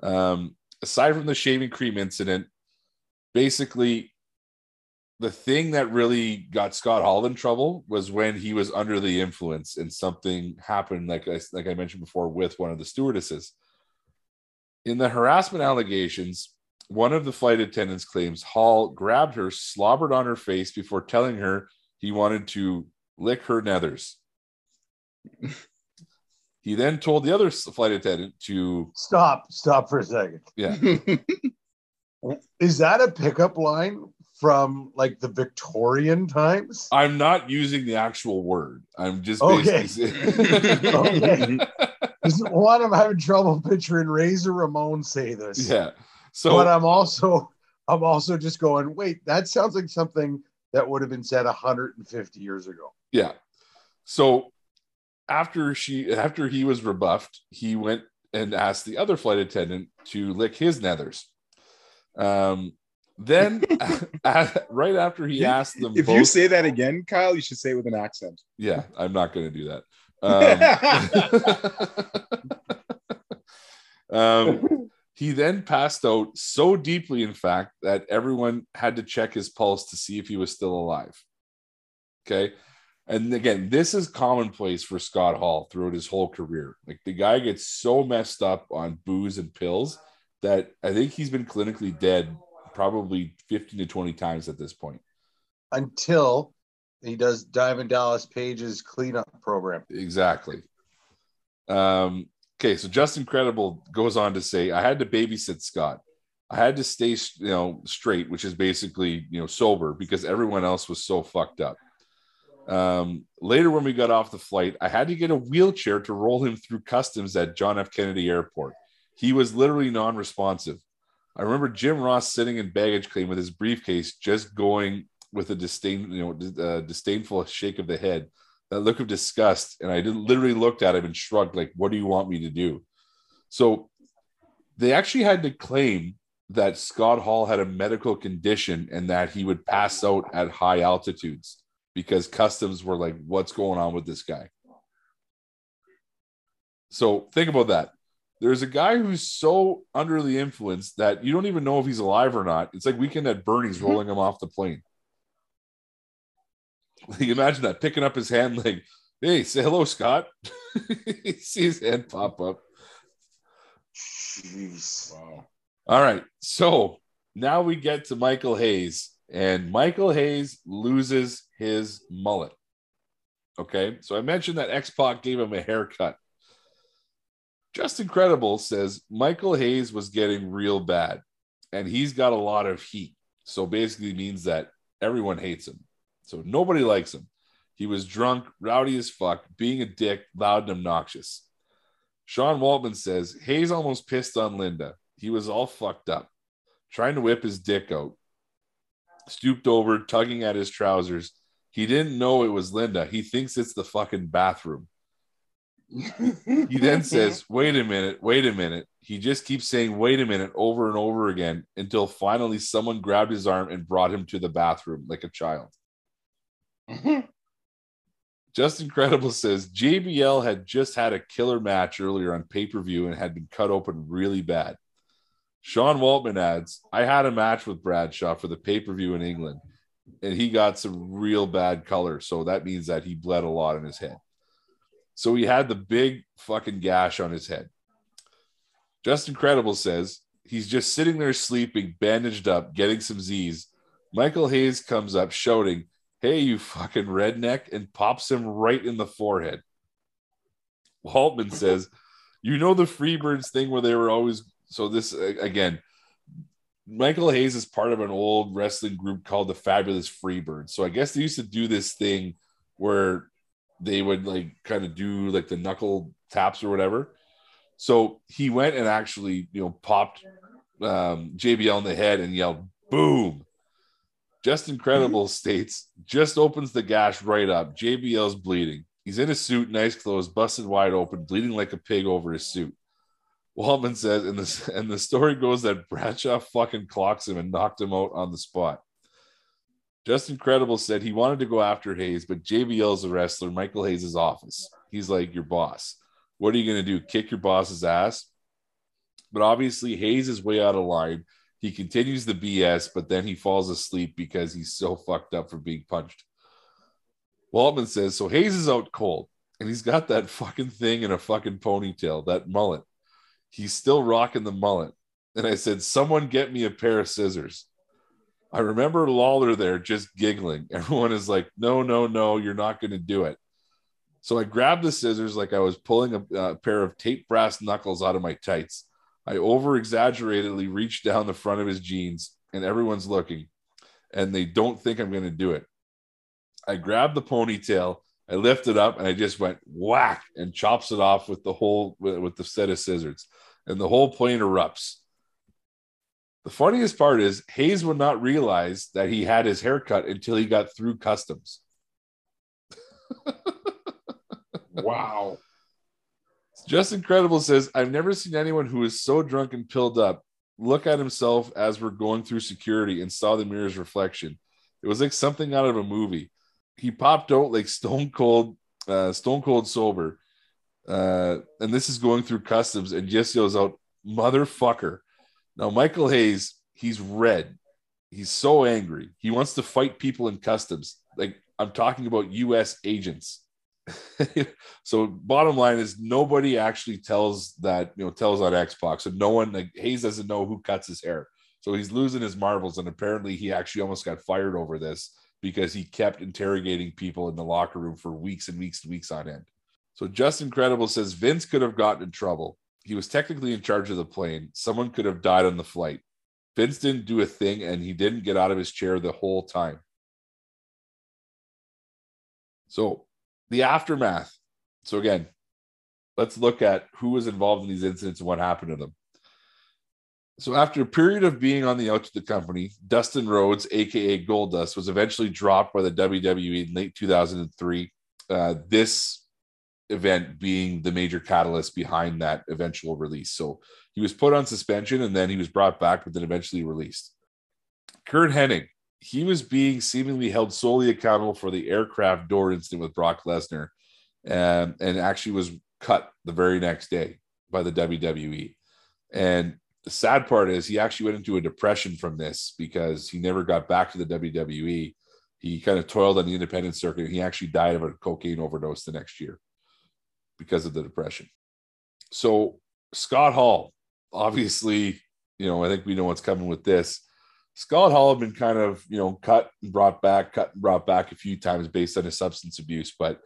Um, aside from the shaving cream incident, basically the thing that really got Scott Hall in trouble was when he was under the influence and something happened, like I, like I mentioned before, with one of the stewardesses. In the harassment allegations, one of the flight attendants claims Hall grabbed her, slobbered on her face before telling her he wanted to lick her nethers. He then told the other flight attendant to Stop, stop for a second. yeah Is that a pickup line from like the Victorian times? I'm not using the actual word. I'm just Okay. basically Okay. One, I'm having trouble picturing Razor Ramon say this. yeah. So but I'm also I'm also just going, wait, that sounds like something that would have been said 150 years ago. yeah. So after she after he was rebuffed, he went and asked the other flight attendant to lick his nethers. Um then right after he asked them If both, you say that again, Kyle, you should say it with an accent. yeah, I'm not going to do that. Um, um, he then passed out so deeply, in fact, that everyone had to check his pulse to see if he was still alive. Okay. And again, this is commonplace for Scott Hall throughout his whole career. Like the guy gets so messed up on booze and pills that I think he's been clinically dead probably 15 to 20 times at this point. Until he does Diamond Dallas Page's cleanup program. Exactly. Um, okay, so Justin Credible goes on to say, I had to babysit Scott. I had to stay, you know, straight, which is basically, you know, sober because everyone else was so fucked up. Um, later, when we got off the flight, I had to get a wheelchair to roll him through customs at John F. Kennedy Airport. He was literally non responsive. I remember Jim Ross sitting in baggage claim with his briefcase, just going with a disdain, you know, uh, disdainful shake of the head, that look of disgust, and I did, literally looked at him and shrugged, like, "What do you want me to do?" So they actually had to claim that Scott Hall had a medical condition and that he would pass out at high altitudes because customs were like, "What's going on with this guy?" So think about that. There's a guy who's so under the influence that you don't even know if he's alive or not. It's like Weekend at Bernie's mm-hmm. rolling him off the plane. Like, imagine that picking up his hand, like, "Hey, say hello, Scott." he sees his hand pop up. Jeez. Wow. All right, so now we get to Michael Hayes, and Michael Hayes loses his mullet. Okay, so I mentioned that X Pac gave him a haircut. Justin Credible says Michael Hayes was getting real bad, and he's got a lot of heat. So basically, means that everyone hates him. So nobody likes him. He was drunk, rowdy as fuck, being a dick, loud and obnoxious. Sean Waltman says Hayes almost pissed on Linda. He was all fucked up, trying to whip his dick out. Stooped over, tugging at his trousers. He didn't know it was Linda. He thinks it's the fucking bathroom. He then says, Wait a minute, wait a minute. He just keeps saying, Wait a minute, over and over again until finally someone grabbed his arm and brought him to the bathroom like a child. Justin Credible says JBL had just had a killer match earlier on pay per view and had been cut open really bad. Sean Waltman adds, I had a match with Bradshaw for the pay per view in England, and he got some real bad color. So that means that he bled a lot in his head. So he had the big fucking gash on his head. Justin Credible says he's just sitting there sleeping, bandaged up, getting some Z's. Michael Hayes comes up shouting, Hey, you fucking redneck, and pops him right in the forehead. Waltman says, You know the Freebirds thing where they were always. So, this again, Michael Hayes is part of an old wrestling group called the Fabulous Freebirds. So, I guess they used to do this thing where they would like kind of do like the knuckle taps or whatever. So, he went and actually, you know, popped um, JBL in the head and yelled, Boom. Justin Credible states just opens the gash right up. JBL's bleeding. He's in a suit, nice clothes, busted wide open, bleeding like a pig over his suit. Waltman says, and the, and the story goes that Bradshaw fucking clocks him and knocked him out on the spot. Justin Credible said he wanted to go after Hayes, but JBL's a wrestler, Michael Hayes' office. He's like your boss. What are you going to do? Kick your boss's ass? But obviously, Hayes is way out of line. He continues the BS, but then he falls asleep because he's so fucked up from being punched. Waltman says, So Hayes is out cold, and he's got that fucking thing in a fucking ponytail, that mullet. He's still rocking the mullet. And I said, Someone get me a pair of scissors. I remember Lawler there just giggling. Everyone is like, no, no, no, you're not going to do it. So I grabbed the scissors like I was pulling a, a pair of tape brass knuckles out of my tights. I over exaggeratedly reached down the front of his jeans, and everyone's looking, and they don't think I'm going to do it. I grabbed the ponytail, I lift it up, and I just went whack and chops it off with the whole with, the set of scissors, and the whole plane erupts. The funniest part is Hayes would not realize that he had his haircut until he got through customs. Wow. Justin Credible says, I've never seen anyone who is so drunk and pilled up look at himself as we're going through security and saw the mirror's reflection. It was like something out of a movie. He popped out like stone cold, uh, stone cold sober. Uh, and this is going through customs and just yells out, motherfucker. Now, Michael Hayes, he's red. He's so angry. He wants to fight people in customs. Like I'm talking about US agents. so bottom line is nobody actually tells that you know tells on X Pac. So no one like Hayes doesn't know who cuts his hair. So he's losing his marbles, and apparently he actually almost got fired over this because he kept interrogating people in the locker room for weeks and weeks and weeks on end. So Justin Credible says Vince could have gotten in trouble. He was technically in charge of the plane. Someone could have died on the flight. Vince didn't do a thing, and he didn't get out of his chair the whole time. So the aftermath. So again, let's look at who was involved in these incidents and what happened to them. So after a period of being on the outs of the company, Dustin Rhodes, aka Goldust, was eventually dropped by the WWE in late 2003. Uh, this event being the major catalyst behind that eventual release. So he was put on suspension and then he was brought back, but then eventually released. Curt Hennig, he was being seemingly held solely accountable for the aircraft door incident with Brock Lesnar, and, and actually was cut the very next day by the WWE. And the sad part is he actually went into a depression from this because he never got back to the WWE. He kind of toiled on the independent circuit. And he actually died of a cocaine overdose the next year because of the depression. So Scott Hall, obviously, you know, I think we know what's coming with this. Scott Hall had been kind of, you know, cut and brought back, cut and brought back a few times based on his substance abuse. But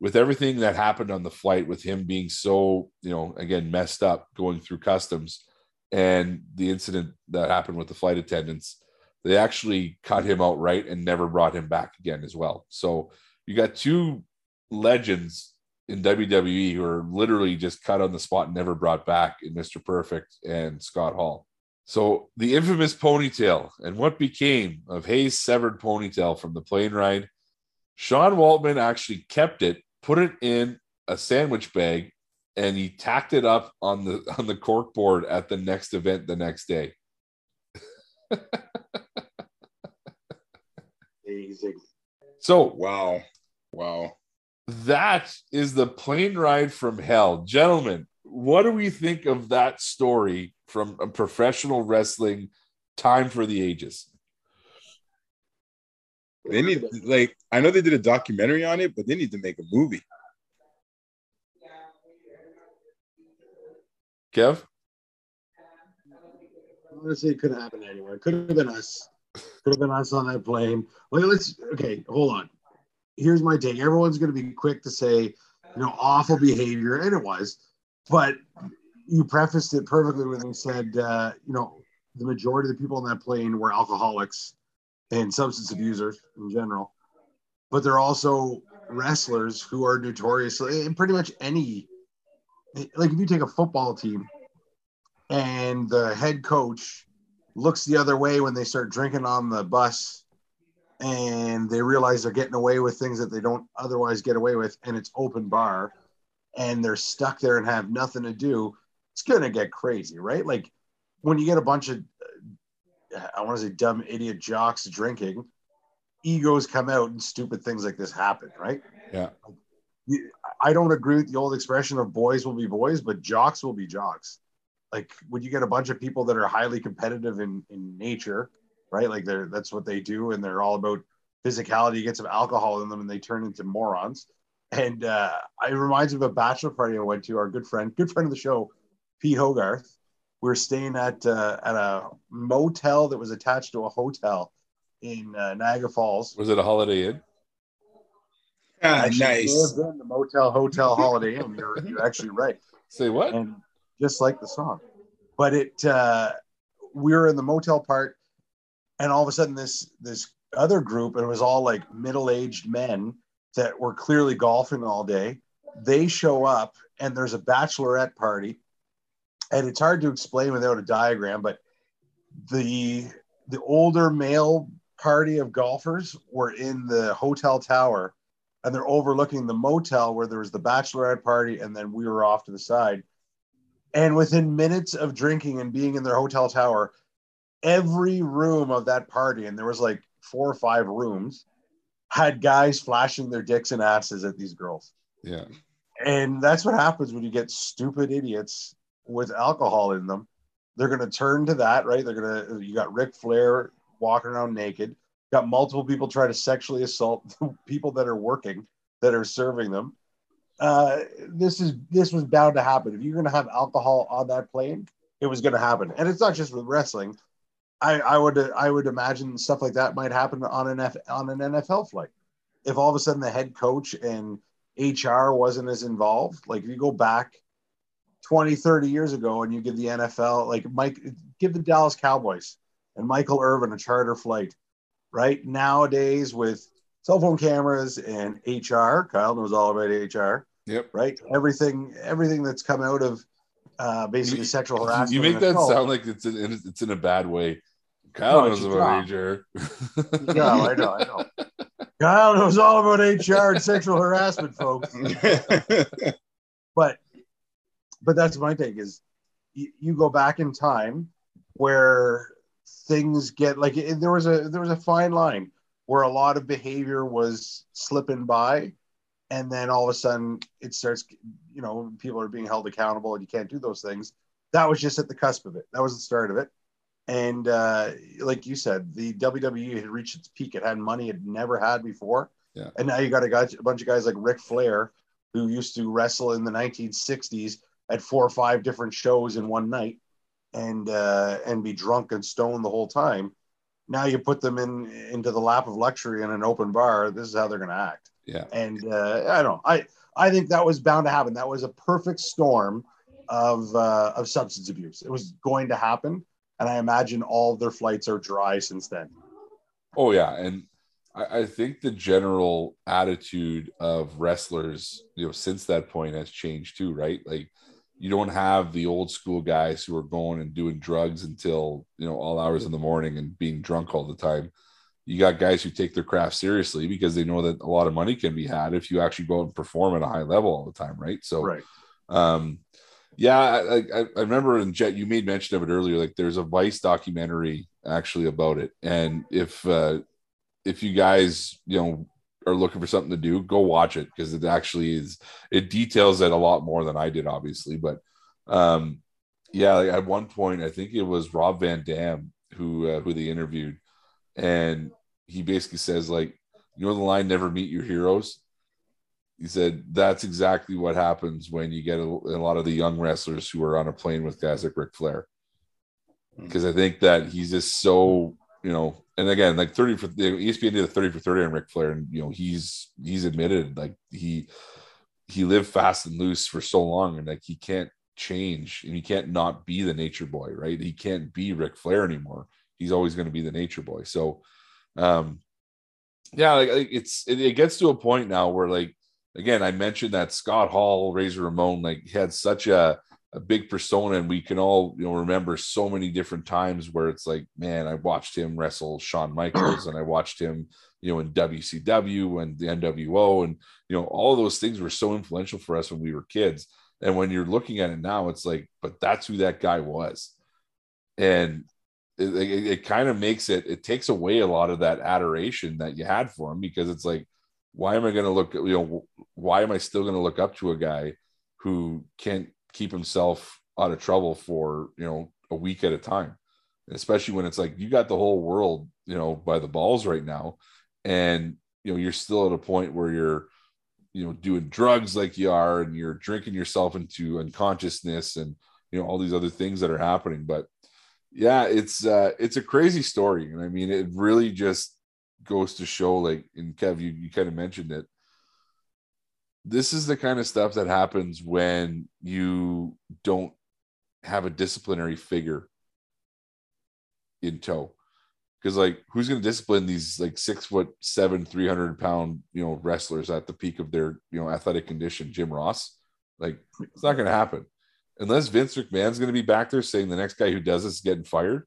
with everything that happened on the flight, with him being so, you know, again, messed up going through customs and the incident that happened with the flight attendants, they actually cut him outright and never brought him back again as well. So you got two legends in WWE who are literally just cut on the spot and never brought back in Mr. Perfect and Scott Hall. So the infamous ponytail and what became of Hayes' severed ponytail from the plane ride. Sean Waltman actually kept it, put it in a sandwich bag, and he tacked it up on the on the cork board at the next event the next day. Amazing. So Wow. Wow. that is the plane ride from hell, gentlemen. What do we think of that story from a professional wrestling time for the ages? They need like I know they did a documentary on it, but they need to make a movie. Kev? Honestly, it could have happened anywhere. Could have been us. Could have been us on that plane. Well, let's okay, hold on. Here's my take. Everyone's gonna be quick to say, you know, awful behavior, and it was, but you prefaced it perfectly when you said, uh, you know, the majority of the people on that plane were alcoholics and substance abusers in general, but they're also wrestlers who are notoriously in pretty much any like if you take a football team and the head coach looks the other way when they start drinking on the bus and they realize they're getting away with things that they don't otherwise get away with and it's open bar and they're stuck there and have nothing to do it's gonna get crazy, right? Like when you get a bunch of uh, I want to say dumb idiot jocks drinking, egos come out and stupid things like this happen, right? Yeah. I don't agree with the old expression of boys will be boys, but jocks will be jocks. Like when you get a bunch of people that are highly competitive in in nature, right? Like they're that's what they do, and they're all about physicality. You get some alcohol in them, and they turn into morons. And uh, it reminds me of a bachelor party I went to. Our good friend, good friend of the show, Pete Hogarth. We were staying at uh, at a motel that was attached to a hotel in uh, Niagara Falls. Was it a Holiday Inn? Ah, actually nice. Live been the Motel Hotel Holiday Inn. You're, you're actually right. Say what? and just like the song. But it, uh, we were in the motel part, and all of a sudden, this this other group, and it was all like middle aged men that were clearly golfing all day. They show up, and there's a bachelorette party, and it's hard to explain without a diagram, but the the older male party of golfers were in the hotel tower and they're overlooking the motel where there was the bachelorette party and then we were off to the side and within minutes of drinking and being in their hotel tower every room of that party and there was like four or five rooms had guys flashing their dicks and asses at these girls Yeah. and that's what happens when you get stupid idiots with alcohol in them. They're going to turn to that, right? They're going to, you got Ric Flair walking around naked, got multiple people try to sexually assault the people that are working, that are serving them. Uh, this is, this was bound to happen. If you're going to have alcohol on that plane, it was going to happen. And it's not just with wrestling. I, I would, I would imagine stuff like that might happen on an F, on an NFL flight. If all of a sudden the head coach and HR wasn't as involved. Like if you go back 20, 30 years ago and you give the NFL, like Mike, give the Dallas Cowboys and Michael Irvin a charter flight, right? Nowadays with cell phone cameras and HR, Kyle knows all about HR, Yep. right? Everything, everything that's come out of uh, basically You- sexual harassment. You make that sound like it's in it's in a bad way. Kyle No, knows about. HR. Yeah, I know, I know. Kyle knows all about HR and sexual harassment, folks. but but that's my take is you, you go back in time where things get like it, there was a there was a fine line where a lot of behavior was slipping by and then all of a sudden it starts you know people are being held accountable and you can't do those things. That was just at the cusp of it. That was the start of it. And uh, like you said the wwe had reached its peak. It had money it never had before. Yeah. and now you got a, guy, a bunch of guys like Ric Flair who used to wrestle in the 1960s at four or five different shows in one night and uh, and be drunk and stoned the whole time. Now you put them in into the lap of luxury in an open bar. This is how they're going to act. Yeah. And uh, I don't. I I think that was bound to happen. That was a perfect storm of uh, of substance abuse. It was going to happen, and I imagine all their flights are dry since then. Oh yeah, and I, I think the general attitude of wrestlers, you know, since that point has changed too, right? Like you don't have the old school guys who are going and doing drugs until you know all hours in the morning and being drunk all the time. You got guys who take their craft seriously because they know that a lot of money can be had if you actually go out and perform at a high level all the time, right? So Right. um yeah I, I i remember in jet you made mention of it earlier like there's a vice documentary actually about it and if uh if you guys you know are looking for something to do go watch it because it actually is it details it a lot more than i did obviously but um yeah like at one point i think it was rob van dam who uh, who they interviewed and he basically says like you know the line never meet your heroes he said that's exactly what happens when you get a, a lot of the young wrestlers who are on a plane with guys like Ric Flair. Because I think that he's just so, you know, and again, like 30 for the ESPN did a 30 for 30 on Ric Flair, and you know, he's he's admitted like he he lived fast and loose for so long, and like he can't change and he can't not be the nature boy, right? He can't be Ric Flair anymore. He's always going to be the nature boy. So um yeah, like it's it, it gets to a point now where like again, I mentioned that Scott Hall, Razor Ramon, like had such a, a big persona, and we can all you know remember so many different times where it's like, man, I watched him wrestle Shawn Michaels, and I watched him, you know, in WCW and the NWO, and you know, all those things were so influential for us when we were kids. And when you're looking at it now, it's like, but that's who that guy was. And it, it, it kind of makes it, it takes away a lot of that adoration that you had for him because it's like, why am I going to look, you know, why am I still going to look up to a guy who can't keep himself out of trouble for, you know, a week at a time? especially when it's like you got the whole world, you know, by the balls right now. And, you know, you're still at a point where you're, you know, doing drugs like you are and you're drinking yourself into unconsciousness and, you know, all these other things that are happening. But yeah, it's, uh, it's a crazy story. And I mean, it really just goes to show, like, and Kev, you, you kind of mentioned it. This is the kind of stuff that happens when you don't have a disciplinary figure in tow. Because like who's going to discipline these like six foot seven 300 pound you know wrestlers at the peak of their you know athletic condition jim ross? Like it's not going to happen. Unless vince mcmahon's going to be back there saying the next guy who does this is getting fired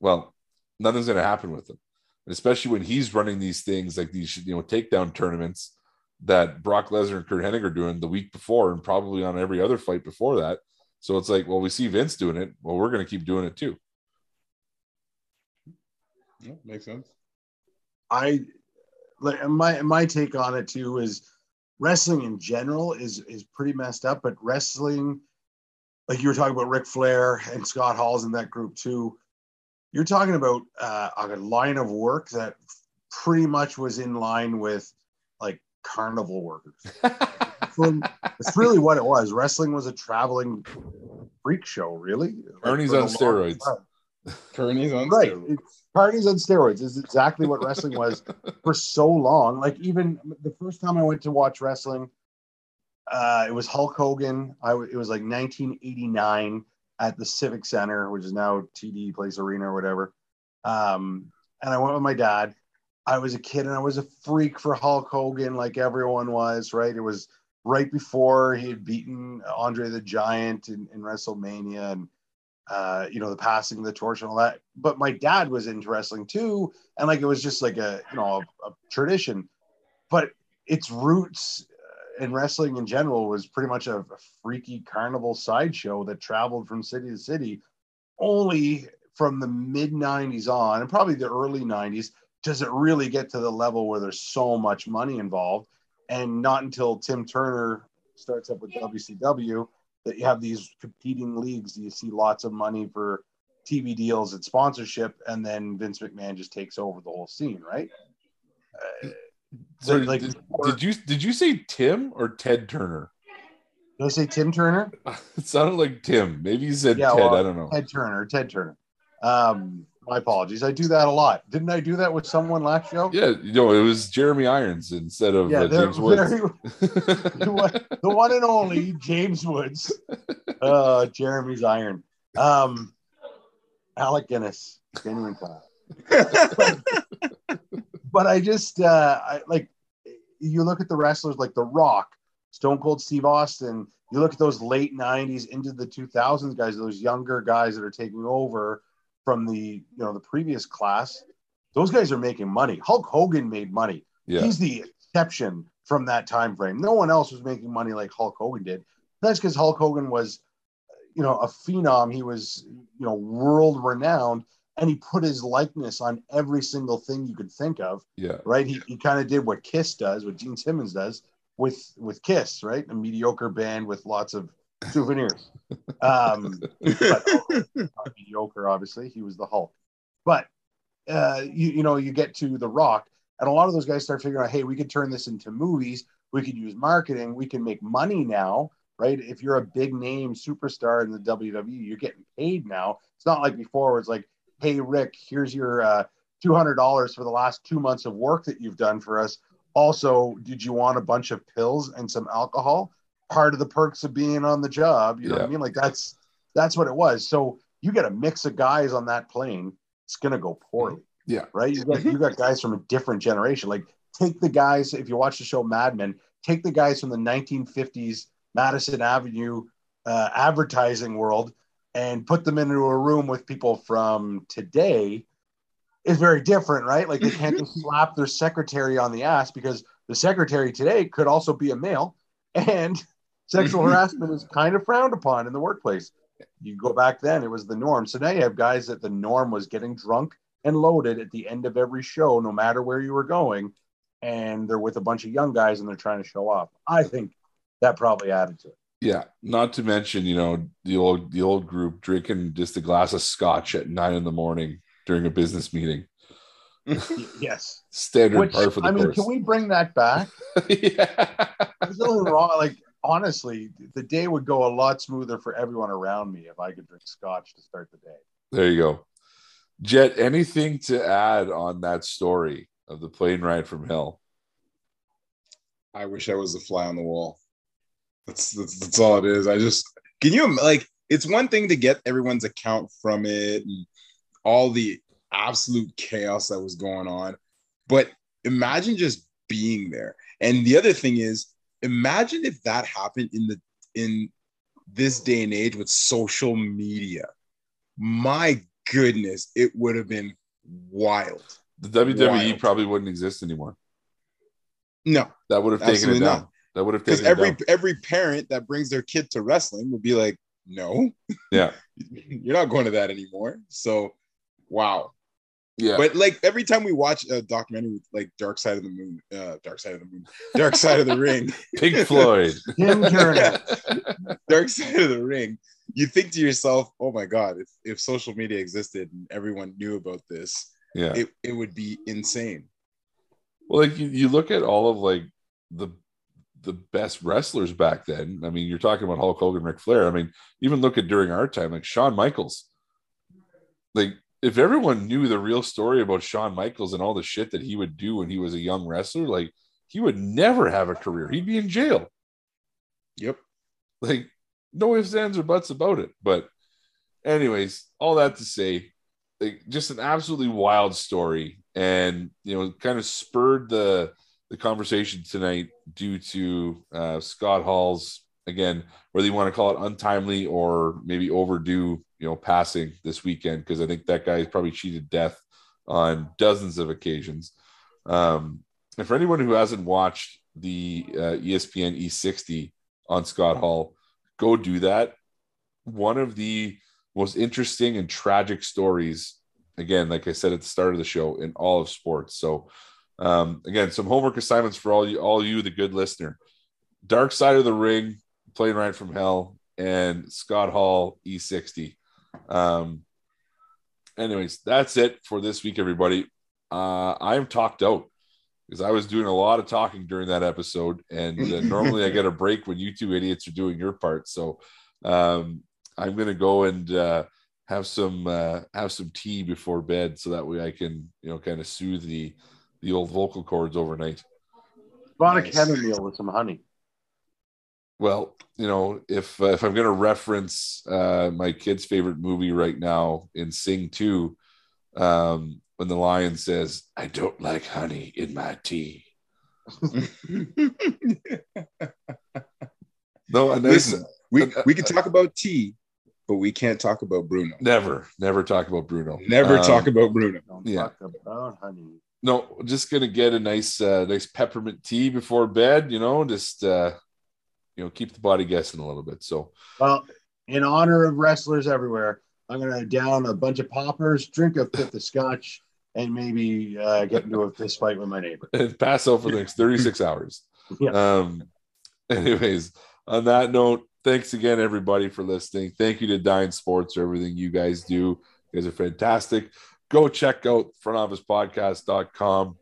well nothing's going to happen with him. And especially when he's running these things like these you know takedown tournaments that brock lesnar and Curt Hennig are doing the week before and probably on every other fight before that so it's like well we see vince doing it well we're going to keep doing it too yeah, makes sense. I like my my take on it too is wrestling in general is is pretty messed up, but wrestling, like you were talking about Ric Flair and Scott Hall's in that group too. You're talking about uh, a line of work that pretty much was in line with like carnival workers. it's really what it was. Wrestling was a traveling freak show, really. Ernie's like, on steroids. Kearney's on right. steroids. Parties on steroids is exactly what wrestling was for so long. Like even the first time I went to watch wrestling, uh, it was Hulk Hogan. I w- it was like 1989 at the Civic Center, which is now TD Place Arena or whatever. Um, and I went with my dad. I was a kid and I was a freak for Hulk Hogan, like everyone was. Right? It was right before he had beaten Andre the Giant in, in WrestleMania, and uh, you know, the passing of the torch and all that. But my dad was into wrestling too, and like it was just like a you know a, a tradition. But its roots uh, in wrestling in general was pretty much a, a freaky carnival sideshow that traveled from city to city. Only from the mid '90s on, and probably the early '90s, does it really get to the level where there's so much money involved. And not until Tim Turner starts up with WCW that you have these competing leagues. You see lots of money for TV deals and sponsorship, and then Vince McMahon just takes over the whole scene, right? Uh, so like, did, did, you did you say Tim or Ted Turner? Did I say Tim Turner? It sounded like Tim. Maybe you said yeah, Ted. Well, I don't know. Ted Turner. Ted Turner. Um, my apologies. I do that a lot. Didn't I do that with someone last show? Yeah, you know, it was Jeremy Irons instead of yeah, uh, James Woods. Very, the, one, and only James Woods. Uh, Jeremy's Iron. Um, Alec Guinness, genuine time. but I just uh, I like you look at the wrestlers like The Rock, Stone Cold Steve Austin. You look at those late '90s into the 2000s guys, those younger guys that are taking over from the you know the previous class, those guys are making money. Hulk Hogan made money. Yeah. He's the exception from that time frame. No one else was making money like Hulk Hogan did. That's because Hulk Hogan was, you know, a phenom. He was, you know, world renowned, and he put his likeness on every single thing you could think of. Yeah. Right. He, he kind of did what Kiss does, what Gene Simmons does with with Kiss, right? A mediocre band with lots of souvenirs. Um, but mediocre, obviously. He was the Hulk. But uh, you, you know, you get to The Rock, and a lot of those guys start figuring out, hey, we could turn this into movies. We could use marketing. We can make money now, right? If you're a big name superstar in the WWE, you're getting paid now. It's not like before where it's like, hey, Rick, here's your uh, $200 for the last two months of work that you've done for us. Also, did you want a bunch of pills and some alcohol? Part of the perks of being on the job. You know yeah. what I mean? Like that's that's what it was. So you get a mix of guys on that plane, it's gonna go poorly. Yeah. Right. You got you got guys from a different generation. Like take the guys, if you watch the show Mad Men, take the guys from the 1950s Madison Avenue uh, advertising world and put them into a room with people from today is very different, right? Like they can't just slap their secretary on the ass because the secretary today could also be a male and Sexual mm-hmm. harassment is kind of frowned upon in the workplace. You go back then, it was the norm. So now you have guys that the norm was getting drunk and loaded at the end of every show, no matter where you were going. And they're with a bunch of young guys and they're trying to show off. I think that probably added to it. Yeah, not to mention, you know, the old the old group drinking just a glass of scotch at nine in the morning during a business meeting. yes, standard Which, par for the I mean, course. can we bring that back? yeah. There's nothing wrong. Like honestly, the day would go a lot smoother for everyone around me if I could drink scotch to start the day. There you go. Jet, anything to add on that story of the plane ride from hell? I wish I was a fly on the wall. That's that's, that's all it is. I just can you like it's one thing to get everyone's account from it and all the absolute chaos that was going on, but imagine just being there. And the other thing is, imagine if that happened in the in this day and age with social media. My goodness, it would have been wild. The WWE Wild. probably wouldn't exist anymore. No, That would have taken it down. not. That would have because taken every it down. every parent that brings their kid to wrestling would be like, no, Yeah. you're not going to that anymore. So, wow. Yeah. But like every time we watch a documentary with like Dark Side of the Moon, uh, Dark Side of the Moon, Dark Side of the Ring, Pink Floyd. Tim Dark Side of the Ring, you think to yourself, oh my God, if, if social media existed and everyone knew about this, yeah. it, it would be insane. Well, like you, you look at all of like the the best wrestlers back then. I mean, you're talking about Hulk Hogan, Ric Flair. I mean, even look at during our time, like Shawn Michaels. Like, if everyone knew the real story about Shawn Michaels and all the shit that he would do when he was a young wrestler, like he would never have a career. He'd be in jail. Yep. Like, no ifs, ands, or buts about it. But, anyways, all that to say, like, just an absolutely wild story, and you know, kind of spurred the the conversation tonight due to uh, Scott Hall's again, whether you want to call it untimely or maybe overdue, you know, passing this weekend because I think that guy is probably cheated death on dozens of occasions. Um, and for anyone who hasn't watched the uh, ESPN E60 on Scott Hall, go do that. One of the most interesting and tragic stories, again, like I said at the start of the show, in all of sports. So, um, again, some homework assignments for all you, all you, the good listener. Dark Side of the Ring, Plane Ride from Hell, and Scott Hall E60. Um, anyways, that's it for this week, everybody. Uh, I'm talked out because I was doing a lot of talking during that episode, and uh, normally I get a break when you two idiots are doing your part. So um, I'm gonna go and uh, have some uh, have some tea before bed, so that way I can you know kind of soothe the the old vocal cords overnight. Bought a Nice. chamomile with some honey. Well, you know, if uh, if I'm going to reference uh, my kid's favorite movie right now in Sing Two, um, when the lion says, "I don't like honey in my tea." No, and there's Listen, we we can talk about tea, but we can't talk about Bruno. never, never talk about Bruno. Never Um, talk about Bruno. Don't Yeah. talk about honey. No, just gonna get a nice, uh, nice peppermint tea before bed. You know, just uh, you know, keep the body guessing a little bit. So, Well, in honor of wrestlers everywhere, I'm going to down a bunch of poppers, drink a fifth of scotch, and maybe uh, get into a fist fight with my neighbor. and pass out for the next 36 hours. Yeah. Um, anyways, on that note, thanks again, everybody, for listening. Thank you to Dine Sports for everything you guys do. You guys are fantastic. Go check out frontofficepodcast.com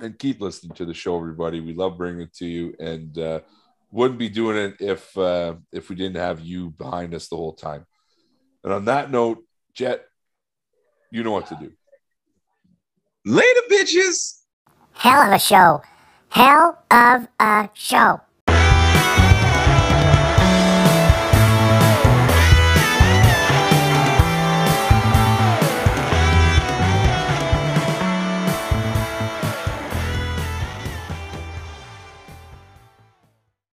and keep listening to the show, everybody. We love bringing it to you and uh, wouldn't be doing it if uh, if we didn't have you behind us the whole time. And on that note, Jet, you know what to do. Later, bitches. Hell of a show. Hell of a show.